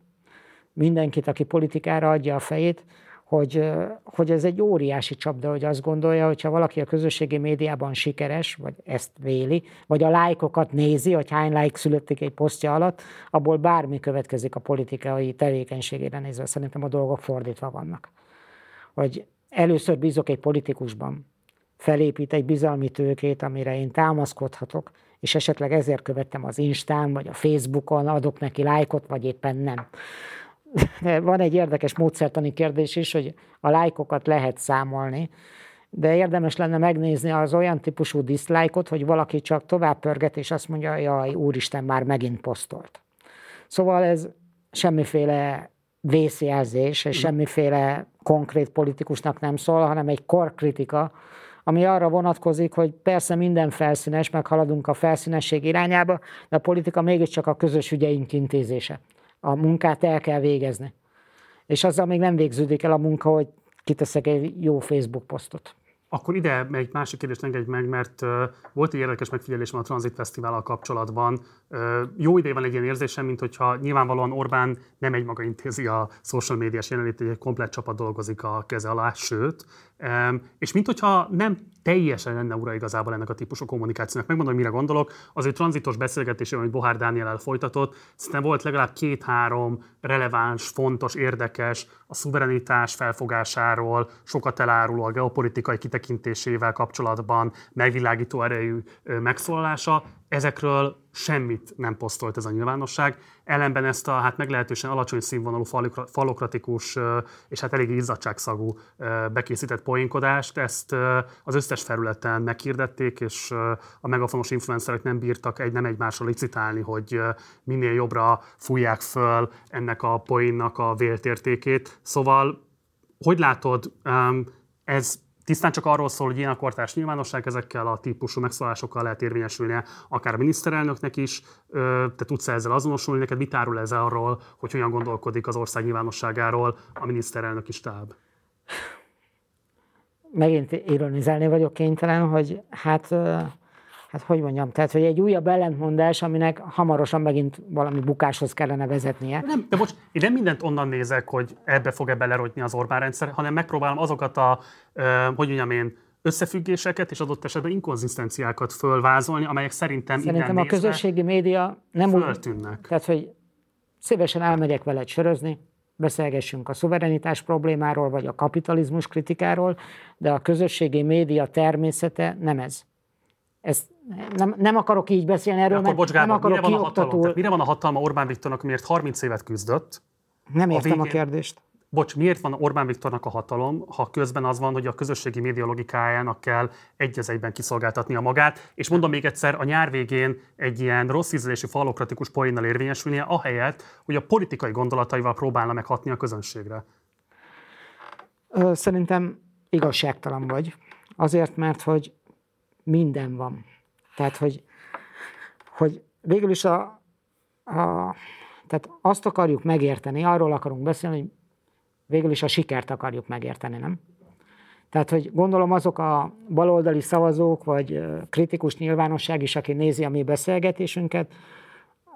mindenkit, aki politikára adja a fejét, hogy, hogy ez egy óriási csapda, hogy azt gondolja, hogy ha valaki a közösségi médiában sikeres, vagy ezt véli, vagy a lájkokat nézi, hogy hány lájk születik egy posztja alatt, abból bármi következik a politikai tevékenységére nézve. Szerintem a dolgok fordítva vannak. Hogy először bízok egy politikusban, felépít egy bizalmi tőkét, amire én támaszkodhatok, és esetleg ezért követtem az Instán, vagy a Facebookon, adok neki lájkot, vagy éppen nem van egy érdekes módszertani kérdés is, hogy a lájkokat lehet számolni, de érdemes lenne megnézni az olyan típusú diszlájkot, hogy valaki csak tovább pörget, és azt mondja, jaj, úristen, már megint posztolt. Szóval ez semmiféle vészjelzés, és semmiféle konkrét politikusnak nem szól, hanem egy korkritika, ami arra vonatkozik, hogy persze minden felszínes, meghaladunk a felszínesség irányába, de a politika mégiscsak a közös ügyeink intézése a munkát el kell végezni. És azzal még nem végződik el a munka, hogy kiteszek egy jó Facebook posztot. Akkor ide egy másik kérdést engedj meg, mert volt egy érdekes megfigyelésem a Transit Fesztivállal kapcsolatban. Jó ideje van egy ilyen érzésem, mint hogyha nyilvánvalóan Orbán nem egy maga intézi a social médiás jelenlétét, egy komplet csapat dolgozik a keze alá, sőt, és mint hogyha nem teljesen lenne ura igazából ennek a típusú kommunikációnak. Megmondom, mire gondolok. Az ő tranzitos beszélgetés, amit Bohár Dániel folytatott, szerintem volt legalább két-három releváns, fontos, érdekes, a szuverenitás felfogásáról, sokat eláruló a geopolitikai kitekintésével kapcsolatban megvilágító erejű megszólalása. Ezekről semmit nem posztolt ez a nyilvánosság. Ellenben ezt a hát meglehetősen alacsony színvonalú falokratikus és hát elég izzadságszagú bekészített poénkodást, ezt az összes felületen meghirdették, és a megafonos influencerek nem bírtak egy nem egymásra licitálni, hogy minél jobbra fújják föl ennek a poénnak a véltértékét. Szóval, hogy látod, ez tisztán csak arról szól, hogy ilyen a kortárs nyilvánosság, ezekkel a típusú megszólásokkal lehet érvényesülnie akár a miniszterelnöknek is. Te tudsz ezzel azonosulni, neked mit árul ez arról, hogy hogyan gondolkodik az ország nyilvánosságáról a miniszterelnök is táb? Megint ironizálni vagyok kénytelen, hogy hát hát hogy mondjam, tehát hogy egy újabb ellentmondás, aminek hamarosan megint valami bukáshoz kellene vezetnie. Nem, de most én nem mindent onnan nézek, hogy ebbe fog-e belerodni az Orbán rendszer, hanem megpróbálom azokat a, hogy mondjam én, összefüggéseket és adott esetben inkonzisztenciákat fölvázolni, amelyek szerintem Szerintem a közösségi média nem föltűnnek. úgy, tehát hogy szívesen elmegyek veled sörözni, beszélgessünk a szuverenitás problémáról, vagy a kapitalizmus kritikáról, de a közösségi média természete nem ez. Ez nem, nem akarok így beszélni erről, akkor, bocs, Gábor, nem akarok mire van, a hatalom, tehát mire van a hatalma Orbán Viktornak, miért 30 évet küzdött? Nem értem a, végén, a kérdést. Bocs, miért van Orbán Viktornak a hatalom, ha közben az van, hogy a közösségi média logikájának kell egy egyben kiszolgáltatnia magát, és mondom még egyszer, a nyár végén egy ilyen rossz ízlésű falokratikus poénnal érvényesülnie, ahelyett, hogy a politikai gondolataival próbálna meghatni a közönségre. Szerintem igazságtalan vagy. Azért, mert hogy minden van. Tehát, hogy, hogy végül is a, a, tehát azt akarjuk megérteni, arról akarunk beszélni, hogy végül is a sikert akarjuk megérteni, nem? Tehát, hogy gondolom azok a baloldali szavazók, vagy kritikus nyilvánosság is, aki nézi a mi beszélgetésünket,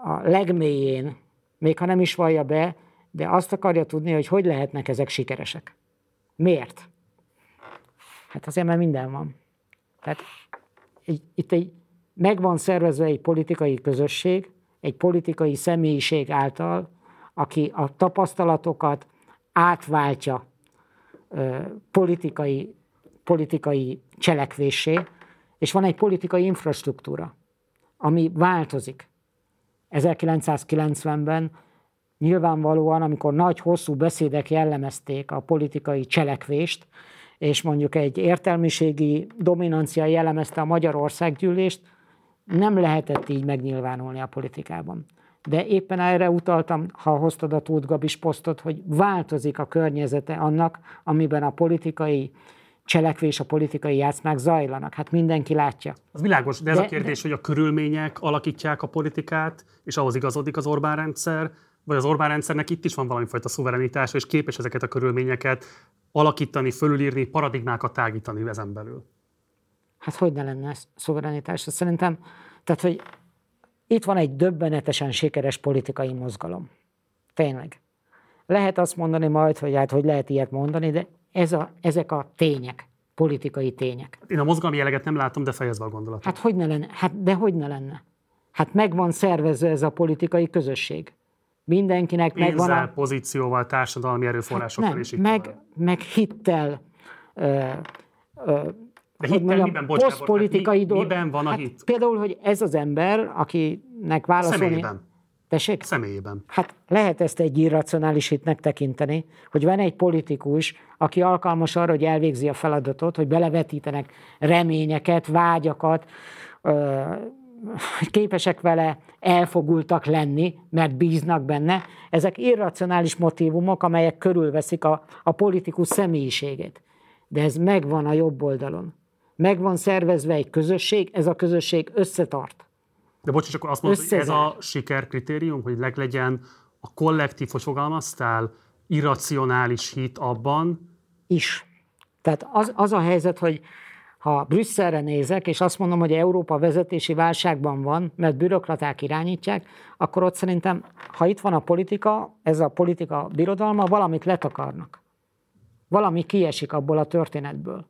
a legmélyén, még ha nem is vallja be, de azt akarja tudni, hogy hogy lehetnek ezek sikeresek. Miért? Hát azért, mert minden van. Tehát itt egy, meg van szervezve egy politikai közösség, egy politikai személyiség által, aki a tapasztalatokat átváltja ö, politikai, politikai cselekvésé, és van egy politikai infrastruktúra, ami változik. 1990-ben nyilvánvalóan, amikor nagy, hosszú beszédek jellemezték a politikai cselekvést, és mondjuk egy értelmiségi dominancia jellemezte a Magyarországgyűlést, nem lehetett így megnyilvánulni a politikában. De éppen erre utaltam, ha hoztad a Tóth Gabis posztot, hogy változik a környezete annak, amiben a politikai cselekvés, a politikai játszmák zajlanak. Hát mindenki látja. Az világos, de ez de, a kérdés, de... hogy a körülmények alakítják a politikát, és ahhoz igazodik az Orbán rendszer, vagy az Orbán rendszernek itt is van valami fajta szuverenitása, és képes ezeket a körülményeket alakítani, fölülírni, paradigmákat tágítani ezen belül. Hát hogy ne lenne szuverenitás? Szerintem, tehát, hogy itt van egy döbbenetesen sikeres politikai mozgalom. Tényleg. Lehet azt mondani majd, hogy hát hogy lehet ilyet mondani, de ez a, ezek a tények, politikai tények. Én a mozgalmi jeleget nem látom, de fejezve a gondolatot. Hát hogy ne lenne? Hát de hogy ne lenne? Hát meg van szervezve ez a politikai közösség. Mindenkinek Pénzzel, megvan a... pozícióval, társadalmi erőforrásokkal hát is meg, meg hittel, ö, ö, de hittel mondjam, miben, bocs, posztpolitikai mi, miben van a hát hit? Például, hogy ez az ember, akinek válaszolni... Személyében. Tessék? Személyében. Hát lehet ezt egy irracionális hitnek tekinteni, hogy van egy politikus, aki alkalmas arra, hogy elvégzi a feladatot, hogy belevetítenek reményeket, vágyakat, ö, képesek vele elfogultak lenni, mert bíznak benne. Ezek irracionális motivumok, amelyek körülveszik a, a politikus személyiségét. De ez megvan a jobb oldalon. Megvan szervezve egy közösség, ez a közösség összetart. De bocs, csak azt mondod, hogy ez a sikerkritérium, hogy leglegyen a kollektív, hogy fogalmaztál, irracionális hit abban? Is. Tehát az, az a helyzet, hogy ha Brüsszelre nézek, és azt mondom, hogy Európa vezetési válságban van, mert bürokraták irányítják, akkor ott szerintem, ha itt van a politika, ez a politika birodalma, valamit letakarnak. Valami kiesik abból a történetből.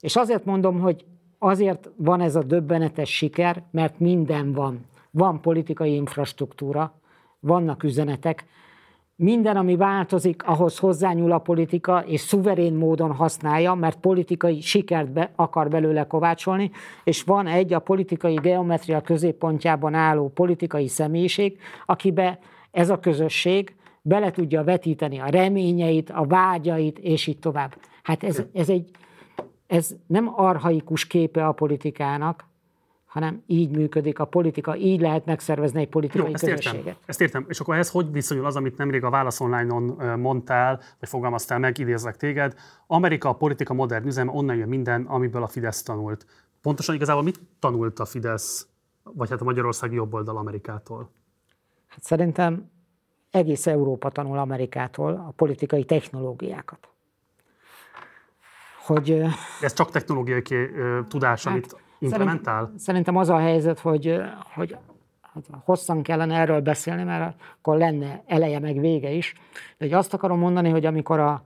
És azért mondom, hogy azért van ez a döbbenetes siker, mert minden van. Van politikai infrastruktúra, vannak üzenetek, minden, ami változik, ahhoz hozzányúl a politika, és szuverén módon használja, mert politikai sikert be, akar belőle kovácsolni, és van egy a politikai geometria középpontjában álló politikai személyiség, akibe ez a közösség bele tudja vetíteni a reményeit, a vágyait, és így tovább. Hát ez, ez egy, ez nem arhaikus képe a politikának, hanem így működik a politika, így lehet megszervezni egy politikai Jó, ezt közösséget. Értem, ezt értem. És akkor ehhez hogy viszonyul az, amit nemrég a Válasz Online-on mondtál, vagy fogalmaztál meg, idézlek téged. Amerika a politika modern üzem, onnan jön minden, amiből a Fidesz tanult. Pontosan igazából mit tanult a Fidesz, vagy hát a Magyarországi jobboldal Amerikától? Hát szerintem egész Európa tanul Amerikától a politikai technológiákat. Hogy, ez csak technológiai tudás, hát, amit Szerint, szerintem az a helyzet, hogy, hogy hát hosszan kellene erről beszélni, mert akkor lenne eleje meg vége is. De hogy azt akarom mondani, hogy amikor a,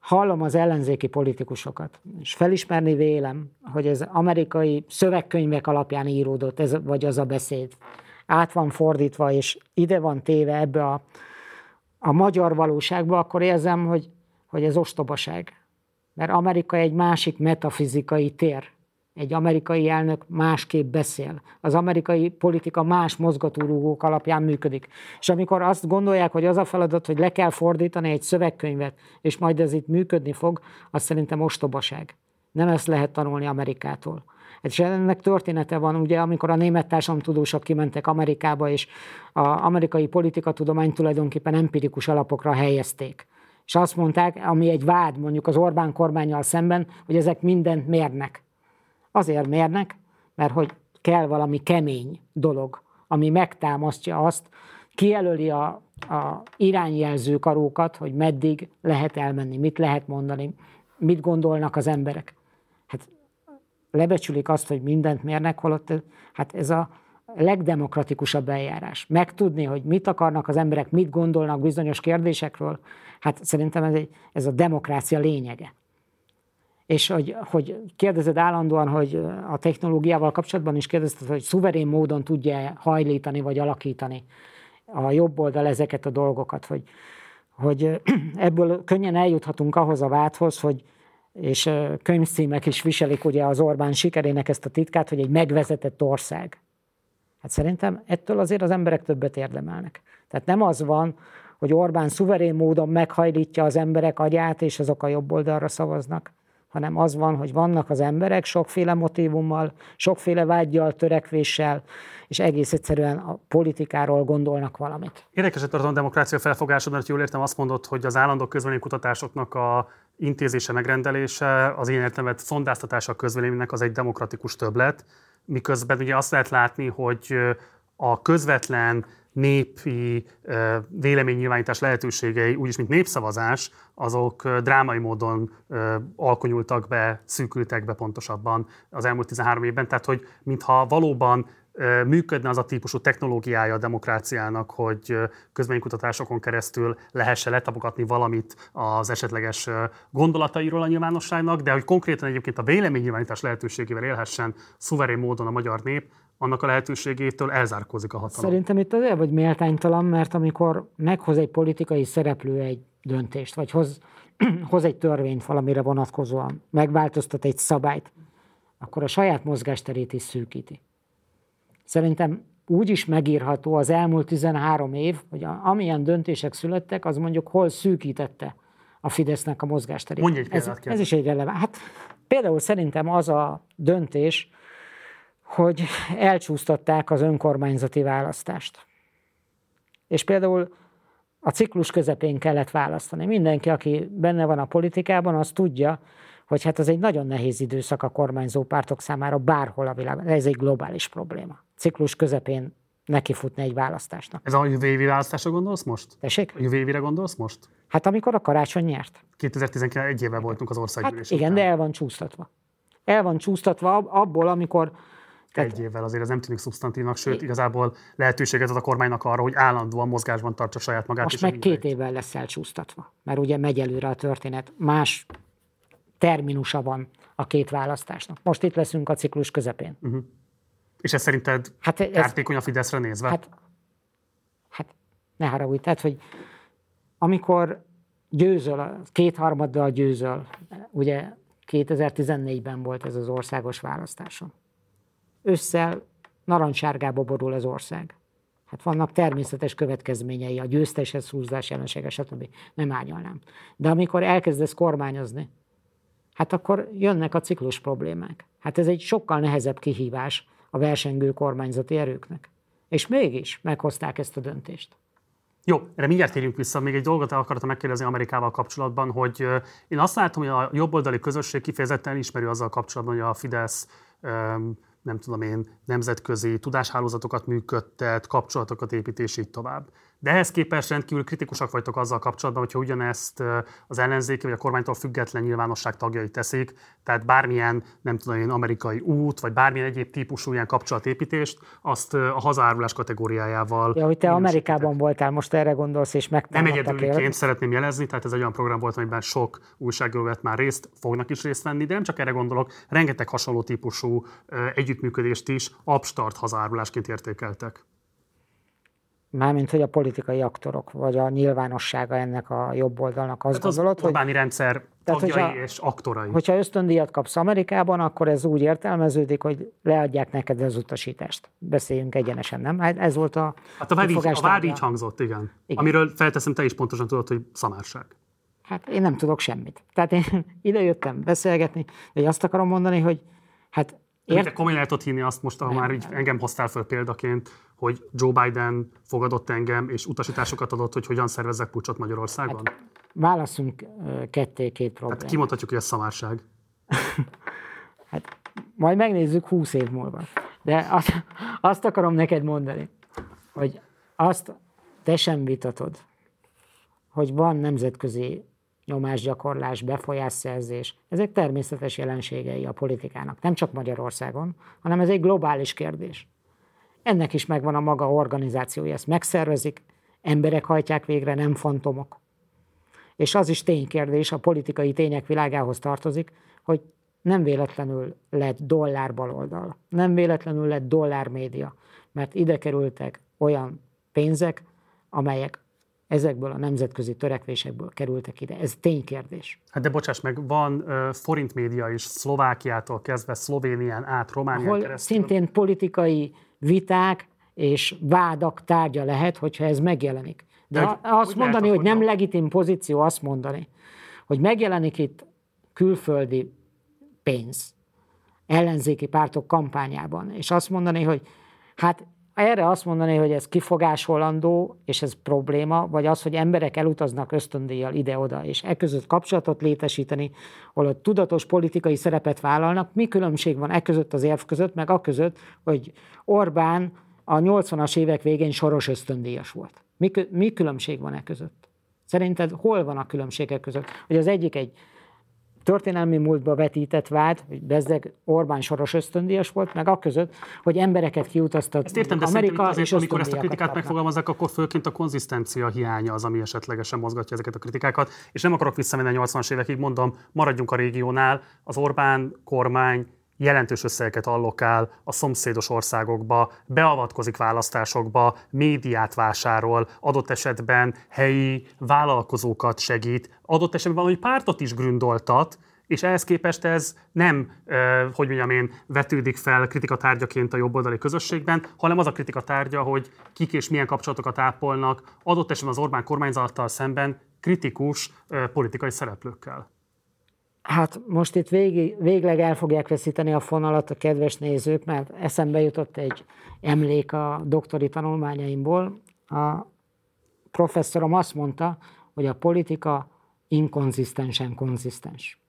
hallom az ellenzéki politikusokat, és felismerni vélem, hogy ez amerikai szövegkönyvek alapján íródott, ez, vagy az a beszéd, át van fordítva, és ide van téve ebbe a, a magyar valóságba, akkor érzem, hogy, hogy ez ostobaság. Mert Amerika egy másik metafizikai tér, egy amerikai elnök másképp beszél. Az amerikai politika más mozgatórugók alapján működik. És amikor azt gondolják, hogy az a feladat, hogy le kell fordítani egy szövegkönyvet, és majd ez itt működni fog, az szerintem ostobaság. Nem ezt lehet tanulni Amerikától. És ennek története van, ugye, amikor a német társadalomtudósok kimentek Amerikába, és az amerikai politikatudomány tulajdonképpen empirikus alapokra helyezték. És azt mondták, ami egy vád mondjuk az Orbán kormányjal szemben, hogy ezek mindent mérnek. Azért mérnek, mert hogy kell valami kemény dolog, ami megtámasztja azt, kijelöli a, a irányjelző karókat, hogy meddig lehet elmenni, mit lehet mondani, mit gondolnak az emberek. Hát lebecsülik azt, hogy mindent mérnek, holott hát ez a legdemokratikusabb eljárás. Megtudni, hogy mit akarnak az emberek, mit gondolnak bizonyos kérdésekről, hát szerintem ez, egy, ez a demokrácia lényege. És hogy, hogy kérdezed állandóan, hogy a technológiával kapcsolatban is kérdezted, hogy szuverén módon tudja hajlítani vagy alakítani a jobb oldal ezeket a dolgokat, hogy, hogy ebből könnyen eljuthatunk ahhoz a vádhoz, hogy és könyvcímek is viselik ugye az Orbán sikerének ezt a titkát, hogy egy megvezetett ország. Hát szerintem ettől azért az emberek többet érdemelnek. Tehát nem az van, hogy Orbán szuverén módon meghajlítja az emberek agyát, és azok a jobb oldalra szavaznak, hanem az van, hogy vannak az emberek sokféle motivummal, sokféle vágyjal, törekvéssel, és egész egyszerűen a politikáról gondolnak valamit. Érdekes a demokrácia felfogásod, mert jól értem azt mondod, hogy az állandó kutatásoknak a intézése, megrendelése, az ilyen értelmet szondáztatása a közvéleménynek az egy demokratikus többlet, miközben ugye azt lehet látni, hogy a közvetlen népi véleménynyilvánítás lehetőségei, úgyis mint népszavazás, azok drámai módon alkonyultak be, szűkültek be pontosabban az elmúlt 13 évben. Tehát, hogy mintha valóban működne az a típusú technológiája a demokráciának, hogy közménykutatásokon keresztül lehessen letapogatni valamit az esetleges gondolatairól a nyilvánosságnak, de hogy konkrétan egyébként a véleménynyilvánítás lehetőségével élhessen szuverén módon a magyar nép, annak a lehetőségétől elzárkózik a hatalom. Szerintem itt azért vagy méltánytalan, mert amikor meghoz egy politikai szereplő egy döntést, vagy hoz, hoz egy törvényt valamire vonatkozóan, megváltoztat egy szabályt, akkor a saját mozgásterét is szűkíti. Szerintem úgy is megírható az elmúlt 13 év, hogy amilyen döntések születtek, az mondjuk hol szűkítette a Fidesznek a mozgásterét. Mondj egy ez, ez is egy releváns. Hát például szerintem az a döntés, hogy elcsúsztatták az önkormányzati választást. És például a ciklus közepén kellett választani. Mindenki, aki benne van a politikában, az tudja, hogy hát ez egy nagyon nehéz időszak a kormányzó pártok számára bárhol a világon. Ez egy globális probléma. Ciklus közepén nekifutni egy választásnak. Ez a jövő évi választásra gondolsz most? Tessék? A jövő évire gondolsz most? Hát amikor a karácsony nyert. 2019 egy éve voltunk az országgyűlés hát igen, után. de el van csúsztatva. El van csúsztatva abból, amikor tehát, egy évvel azért ez nem tűnik szubstantívnak, sőt, igazából lehetőséget ad a kormánynak arra, hogy állandóan mozgásban tartsa saját magát. Most meg két évvel lesz elcsúsztatva, mert ugye megy előre a történet. Más terminusa van a két választásnak. Most itt leszünk a ciklus közepén. Uh-huh. És ez szerinted hát ez, kártékony a Fideszre nézve? Hát, hát ne haragudj, tehát, hogy amikor győzöl, kétharmaddal győzöl, ugye 2014-ben volt ez az országos választáson. Ősszel narancssárgába borul az ország. Hát vannak természetes következményei, a győzteshez húzás jelensége, stb. Nem árnyalnám. De amikor elkezdesz kormányozni, hát akkor jönnek a ciklus problémák. Hát ez egy sokkal nehezebb kihívás a versengő kormányzati erőknek. És mégis meghozták ezt a döntést. Jó, erre mindjárt térjünk vissza. Még egy dolgot el akartam megkérdezni Amerikával kapcsolatban, hogy én azt látom, hogy a jobboldali közösség kifejezetten ismeri azzal kapcsolatban, hogy a Fidesz nem tudom én, nemzetközi tudáshálózatokat működtet, kapcsolatokat épít, és így tovább. De ehhez képest rendkívül kritikusak vagytok azzal kapcsolatban, hogyha ugyanezt az ellenzéki vagy a kormánytól független nyilvánosság tagjai teszik, tehát bármilyen, nem tudom én, amerikai út, vagy bármilyen egyéb típusú ilyen kapcsolatépítést, azt a hazárulás kategóriájával. Ja, hogy te Amerikában voltál, most erre gondolsz, és meg Nem egyedüliként szeretném jelezni, tehát ez egy olyan program volt, amiben sok újságíró vett már részt, fognak is részt venni, de nem csak erre gondolok, rengeteg hasonló típusú együttműködést is abstart hazárulásként értékeltek. Mármint, hogy a politikai aktorok, vagy a nyilvánossága ennek a jobb oldalnak azt hát az gondolod, hogy... Az rendszer tehát, hogyha, és aktorai. Hogyha ösztöndíjat kapsz Amerikában, akkor ez úgy értelmeződik, hogy leadják neked az utasítást. Beszéljünk egyenesen, nem? Hát ez volt a Hát a vád, így, a vád így hangzott, igen. igen. Amiről felteszem, te is pontosan tudod, hogy szamárság. Hát én nem tudok semmit. Tehát én ide jöttem beszélgetni, de azt akarom mondani, hogy hát Ért... Te komolyan lehet hinni azt most, ha már így engem hoztál föl példaként, hogy Joe Biden fogadott engem, és utasításokat adott, hogy hogyan szervezzek pucsot Magyarországon? Hát, válaszunk ketté-két problémát. Tehát kimondhatjuk, hogy ez szamárság. hát majd megnézzük húsz év múlva. De azt, azt akarom neked mondani, hogy azt te sem vitatod, hogy van nemzetközi nyomásgyakorlás, befolyásszerzés, ezek természetes jelenségei a politikának, nem csak Magyarországon, hanem ez egy globális kérdés. Ennek is megvan a maga organizációja, ezt megszervezik, emberek hajtják végre, nem fantomok. És az is ténykérdés, a politikai tények világához tartozik, hogy nem véletlenül lett dollár baloldal, nem véletlenül lett dollár média, mert ide kerültek olyan pénzek, amelyek ezekből a nemzetközi törekvésekből kerültek ide. Ez ténykérdés. Hát de bocsáss meg, van uh, forint média is Szlovákiától kezdve Szlovénián át, Románián Ahol keresztül. szintén politikai viták és vádak tárgya lehet, hogyha ez megjelenik. De, De hogy- azt hogy mondani, hogy nem legitim pozíció azt mondani, hogy megjelenik itt külföldi pénz ellenzéki pártok kampányában, és azt mondani, hogy hát erre azt mondani, hogy ez kifogásolandó, és ez probléma, vagy az, hogy emberek elutaznak ösztöndíjjal ide-oda, és e között kapcsolatot létesíteni, a tudatos politikai szerepet vállalnak, mi különbség van e között az érv között, meg a között, hogy Orbán a 80-as évek végén soros ösztöndíjas volt. Mi, mi különbség van e között? Szerinted hol van a különbségek között? Hogy az egyik egy történelmi múltba vetített vád, hogy bezzeg Orbán soros ösztöndíjas volt, meg a között, hogy embereket kiutaztat Ezt értem, de Amerika, azért, és amikor ezt a kritikát megfogalmazzák, akkor főként a konzisztencia hiánya az, ami esetlegesen mozgatja ezeket a kritikákat. És nem akarok visszamenni a 80-as évekig, mondom, maradjunk a régiónál. Az Orbán kormány jelentős összegeket allokál a szomszédos országokba, beavatkozik választásokba, médiát vásárol, adott esetben helyi vállalkozókat segít, adott esetben valami pártot is gründoltat, és ehhez képest ez nem, hogy mondjam én, vetődik fel kritikatárgyaként a jobboldali közösségben, hanem az a kritikatárgya, hogy kik és milyen kapcsolatokat ápolnak adott esetben az Orbán kormányzattal szemben kritikus politikai szereplőkkel. Hát most itt végig, végleg el fogják veszíteni a fonalat a kedves nézők, mert eszembe jutott egy emlék a doktori tanulmányaimból. A professzorom azt mondta, hogy a politika inkonzisztensen konzisztens.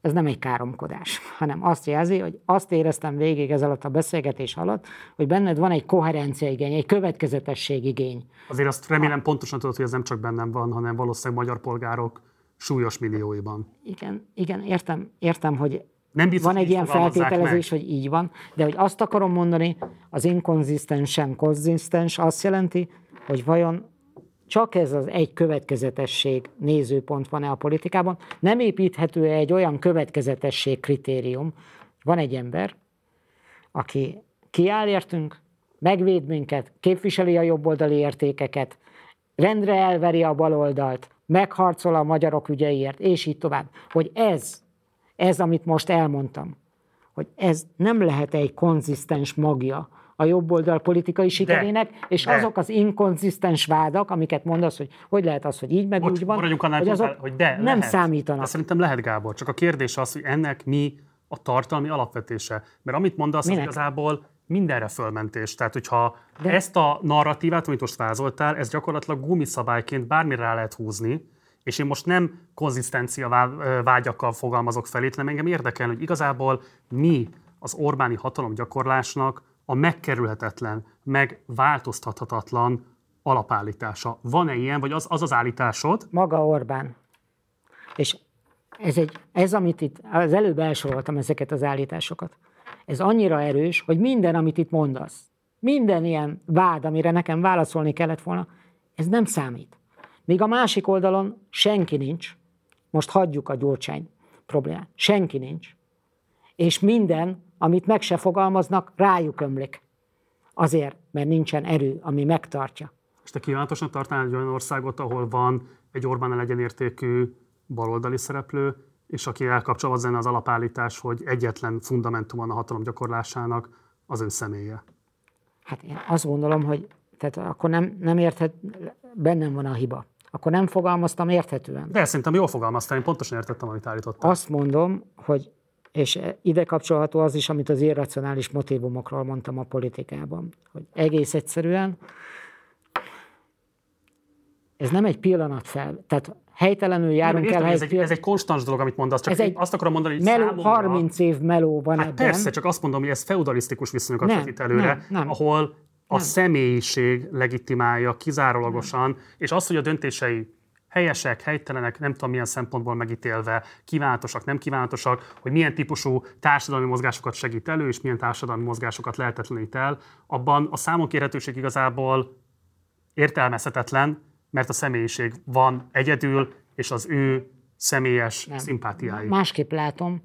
Ez nem egy káromkodás, hanem azt jelzi, hogy azt éreztem végig ez alatt a beszélgetés alatt, hogy benned van egy koherencia igény, egy következetesség igény. Azért azt remélem pontosan tudod, hogy ez nem csak bennem van, hanem valószínűleg magyar polgárok súlyos millióiban. Igen, igen, értem, értem, hogy Nem biztos, van egy ilyen feltételezés, meg. hogy így van, de hogy azt akarom mondani, az inkonzisztensen konzisztens azt jelenti, hogy vajon csak ez az egy következetesség nézőpont van-e a politikában, nem építhető -e egy olyan következetesség kritérium, van egy ember, aki kiáll értünk, megvéd minket, képviseli a jobboldali értékeket, rendre elveri a baloldalt, megharcol a magyarok ügyeiért, és így tovább. Hogy ez, ez, amit most elmondtam, hogy ez nem lehet egy konzisztens magja a jobboldal politikai sikerének, és de. azok az inkonzisztens vádak, amiket mondasz, hogy hogy lehet az, hogy így meg Bocs, úgy van, maradjunk annál, hogy azok hogy de, nem lehet. számítanak. De szerintem lehet, Gábor. Csak a kérdés az, hogy ennek mi a tartalmi alapvetése. Mert amit mondasz, az Minek? igazából mindenre fölmentés. Tehát, hogyha De- ezt a narratívát, amit most vázoltál, ez gyakorlatilag gumiszabályként bármire rá lehet húzni, és én most nem konzisztencia vágyakkal fogalmazok fel itt, hanem engem érdekel, hogy igazából mi az Orbáni hatalomgyakorlásnak a megkerülhetetlen, megváltoztathatatlan alapállítása. Van-e ilyen, vagy az az, az állításod, maga Orbán. És ez, egy, ez, amit itt, az előbb elsoroltam ezeket az állításokat, ez annyira erős, hogy minden, amit itt mondasz, minden ilyen vád, amire nekem válaszolni kellett volna, ez nem számít. Míg a másik oldalon senki nincs, most hagyjuk a gyurcsány problémát, senki nincs, és minden, amit meg se fogalmaznak, rájuk ömlik. Azért, mert nincsen erő, ami megtartja. És te kívánatosan tartanál egy olyan országot, ahol van egy Orbán egyenértékű baloldali szereplő, és aki elkapcsolva az lenne az alapállítás, hogy egyetlen fundamentum van a hatalom gyakorlásának, az ő személye. Hát én azt gondolom, hogy tehát akkor nem, nem érthet, bennem van a hiba. Akkor nem fogalmaztam érthetően. De szerintem jól fogalmaztál, én pontosan értettem, amit állítottál. Azt mondom, hogy, és ide kapcsolható az is, amit az irracionális motivumokról mondtam a politikában, hogy egész egyszerűen ez nem egy pillanat fel. Tehát helytelenül járunk Értem, el. ez, egy ez egy konstans dolog, amit mondasz, csak Ez egy azt akarom mondani, hogy meló, számomra... 30 év meló van Hát ebben. persze, csak azt mondom, hogy ez feudalisztikus viszonyokat Nem, vetít előre, nem, nem. ahol a Nem. személyiség legitimálja kizárólagosan, és az, hogy a döntései helyesek, helytelenek, nem tudom milyen szempontból megítélve, kívánatosak, nem kívánatosak, hogy milyen típusú társadalmi mozgásokat segít elő, és milyen társadalmi mozgásokat lehetetlenít el, abban a számon kérhetőség igazából értelmezhetetlen, mert a személyiség van egyedül, és az ő személyes nem. szimpátiái. Másképp látom.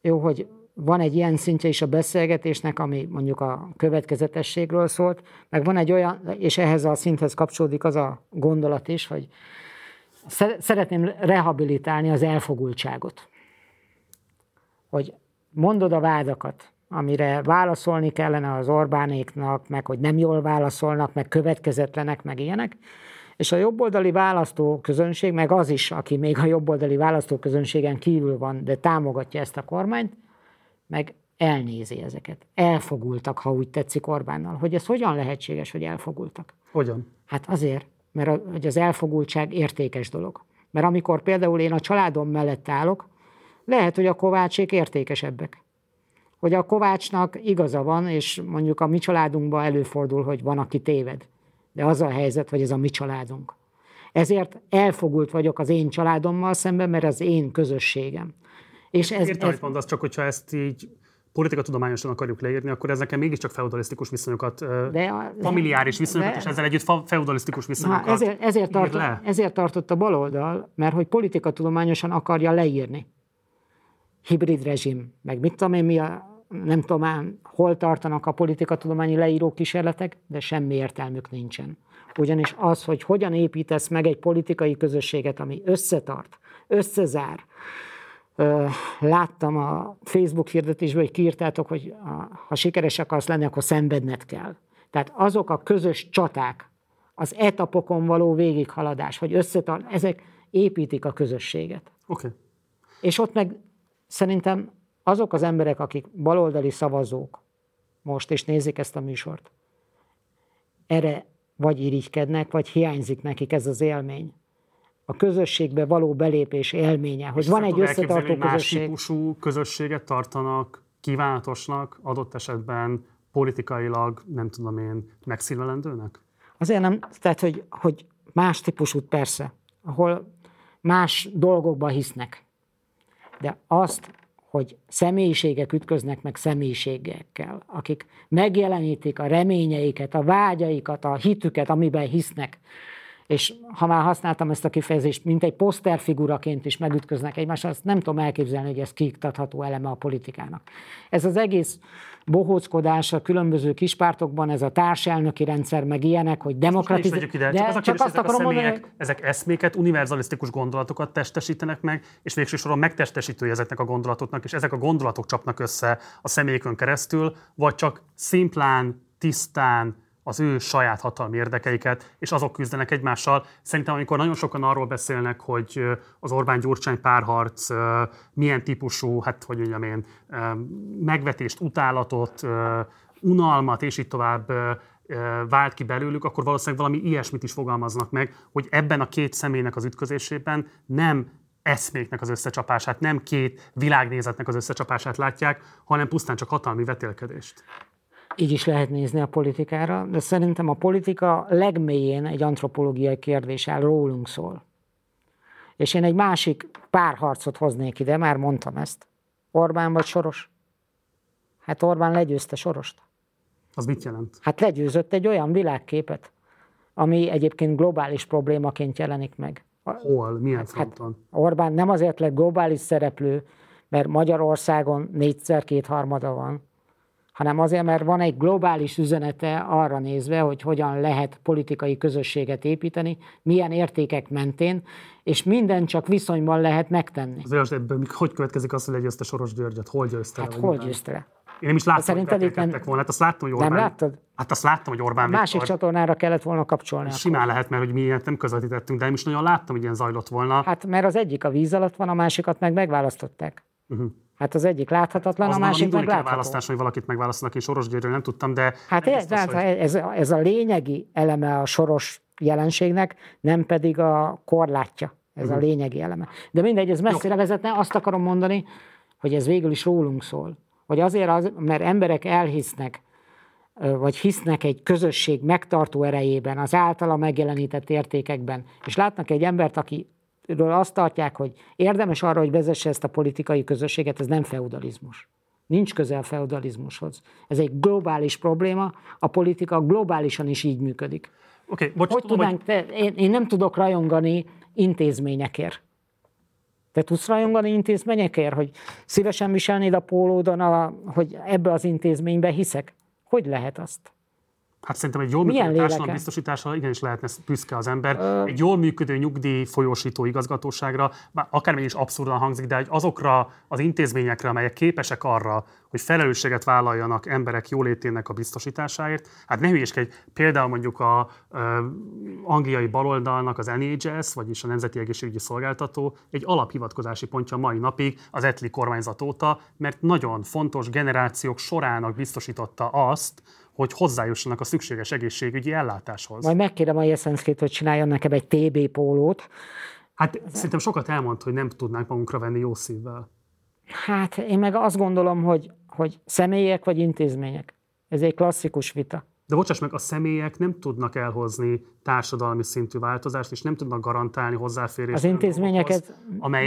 Jó, hogy van egy ilyen szintje is a beszélgetésnek, ami mondjuk a következetességről szólt, meg van egy olyan, és ehhez a szinthez kapcsolódik az a gondolat is, hogy szeretném rehabilitálni az elfogultságot. Hogy mondod a vádakat, amire válaszolni kellene az Orbánéknak, meg hogy nem jól válaszolnak, meg következetlenek, meg ilyenek, és a jobboldali választóközönség, meg az is, aki még a jobboldali választóközönségen kívül van, de támogatja ezt a kormányt, meg elnézi ezeket. Elfogultak, ha úgy tetszik Orbánnal. Hogy ez hogyan lehetséges, hogy elfogultak? Hogyan? Hát azért, mert a, hogy az elfogultság értékes dolog. Mert amikor például én a családom mellett állok, lehet, hogy a Kovácsék értékesebbek. Hogy a Kovácsnak igaza van, és mondjuk a mi családunkban előfordul, hogy van, aki téved. De az a helyzet, hogy ez a mi családunk. Ezért elfogult vagyok az én családommal szemben, mert az én közösségem. És ez, Értem, ez... mondasz, csak hogyha ezt így politikatudományosan akarjuk leírni, akkor ez nekem mégiscsak feudalisztikus viszonyokat, de a, familiáris viszonyokat, de, és ezzel együtt feudalisztikus viszonyokat na, ezért, ezért, tart, le. ezért tartott a baloldal, mert hogy politikatudományosan akarja leírni. Hibrid rezsim, meg mit tudom én, mi a, nem tudom már, hol tartanak a politikatudományi leíró kísérletek, de semmi értelmük nincsen. Ugyanis az, hogy hogyan építesz meg egy politikai közösséget, ami összetart, összezár, láttam a Facebook hirdetésből, hogy kiírtátok, hogy ha sikeres akarsz lenni, akkor szenvedned kell. Tehát azok a közös csaták, az etapokon való végighaladás, hogy összetart, ezek építik a közösséget. Okay. És ott meg szerintem azok az emberek, akik baloldali szavazók most, és nézik ezt a műsort, erre vagy irigykednek, vagy hiányzik nekik ez az élmény a közösségbe való belépés élménye, hogy van egy összetartó közösség. Más típusú közösséget tartanak kívánatosnak, adott esetben politikailag, nem tudom én, megszívelendőnek? Azért nem, tehát hogy, hogy más típusú persze, ahol más dolgokba hisznek. De azt, hogy személyiségek ütköznek meg személyiségekkel, akik megjelenítik a reményeiket, a vágyaikat, a hitüket, amiben hisznek, és ha már használtam ezt a kifejezést, mint egy poszterfiguraként is megütköznek egymással, azt nem tudom elképzelni, hogy ez kiiktatható eleme a politikának. Ez az egész bohóckodás a különböző kispártokban, ez a társelnöki rendszer, meg ilyenek, hogy demokratizálni. De csak, az a csak azt akarom mondani, hogy... ezek eszméket, univerzalisztikus gondolatokat testesítenek meg, és végső soron megtestesítői ezeknek a gondolatoknak, és ezek a gondolatok csapnak össze a személyükön keresztül, vagy csak szimplán, tisztán, az ő saját hatalmi érdekeiket, és azok küzdenek egymással. Szerintem, amikor nagyon sokan arról beszélnek, hogy az Orbán-Gyurcsány párharc milyen típusú, hát hogy mondjam én, megvetést, utálatot, unalmat, és így tovább vált ki belőlük, akkor valószínűleg valami ilyesmit is fogalmaznak meg, hogy ebben a két személynek az ütközésében nem eszméknek az összecsapását, nem két világnézetnek az összecsapását látják, hanem pusztán csak hatalmi vetélkedést. Így is lehet nézni a politikára, de szerintem a politika legmélyén egy antropológiai kérdés áll, rólunk szól. És én egy másik párharcot hoznék ide, már mondtam ezt. Orbán vagy Soros? Hát Orbán legyőzte Sorost. Az mit jelent? Hát legyőzött egy olyan világképet, ami egyébként globális problémaként jelenik meg. Hol? Milyen hát, fronton? Hát Orbán nem azért lett globális szereplő, mert Magyarországon négyszer kétharmada van, hanem azért, mert van egy globális üzenete arra nézve, hogy hogyan lehet politikai közösséget építeni, milyen értékek mentén, és minden csak viszonyban lehet megtenni. Az ebből hogy következik az, hogy legyőzte Soros Györgyet? Hol győzte hát hol győzte le? Én nem is láttam, hát hogy nem... volna. Hát azt láttam, hogy Orbán... Nem láttad? Hát azt láttam, hogy Orbán A másik Viktor... csatornára kellett volna kapcsolni. Simán akkor. lehet, mert hogy mi ilyet nem közvetítettünk, de nem is nagyon láttam, hogy ilyen zajlott volna. Hát mert az egyik a víz alatt van, a másikat meg megválasztották. Uh-huh. Hát az egyik láthatatlan, az a másik meg látható. választás, hogy valakit megválasztanak, és Soros Györgyről nem tudtam, de... Hát ez, biztos, hogy... ez, ez a lényegi eleme a Soros jelenségnek, nem pedig a korlátja. Ez uh-huh. a mhm. lényegi eleme. De mindegy, ez messzire vezetne, azt akarom mondani, hogy ez végül is rólunk szól. Hogy azért, az, mert emberek elhisznek vagy hisznek egy közösség megtartó erejében, az általa megjelenített értékekben, és látnak egy embert, akiről azt tartják, hogy érdemes arra, hogy vezesse ezt a politikai közösséget, ez nem feudalizmus. Nincs közel feudalizmushoz. Ez egy globális probléma, a politika globálisan is így működik. Okay, bocs, hogy tudom, tudnánk, hogy... te, én, én nem tudok rajongani intézményekért. Te tudsz rajongani intézményekért, hogy szívesen viselnéd a pólódon, a, hogy ebbe az intézménybe hiszek? Hogy lehet azt? Hát szerintem egy jól működő társadalom biztosítással igenis lehetne büszke az ember. Ö... Egy jól működő nyugdíj folyósító igazgatóságra, akármilyen is abszurdan hangzik, de azokra az intézményekre, amelyek képesek arra, hogy felelősséget vállaljanak emberek jólétének a biztosításáért. Hát ne hülyéskedj, például mondjuk a, a angliai baloldalnak az NHS, vagyis a Nemzeti Egészségügyi Szolgáltató egy alaphivatkozási pontja mai napig az etli kormányzat óta, mert nagyon fontos generációk sorának biztosította azt, hogy hozzájussanak a szükséges egészségügyi ellátáshoz. Majd megkérem a Jeszenszkét, hogy csináljon nekem egy TB pólót. Hát szerintem sokat elmond, hogy nem tudnánk magunkra venni jó szívvel. Hát én meg azt gondolom, hogy, hogy személyek vagy intézmények. Ez egy klasszikus vita. De bocsáss meg, a személyek nem tudnak elhozni társadalmi szintű változást, és nem tudnak garantálni hozzáférést. Az intézményeket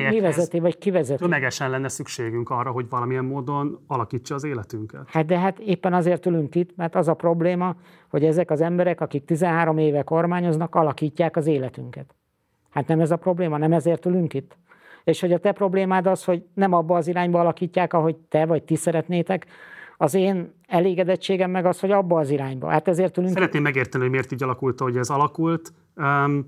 mi vezeti, vagy kivezeti? Tömegesen lenne szükségünk arra, hogy valamilyen módon alakítsa az életünket. Hát de hát éppen azért ülünk itt, mert az a probléma, hogy ezek az emberek, akik 13 éve kormányoznak, alakítják az életünket. Hát nem ez a probléma, nem ezért ülünk itt. És hogy a te problémád az, hogy nem abba az irányba alakítják, ahogy te vagy ti szeretnétek, az én elégedettségem meg az, hogy abba az irányba. Hát ezért ülünk. Szeretném megérteni, hogy miért így alakult, hogy ez alakult. Um,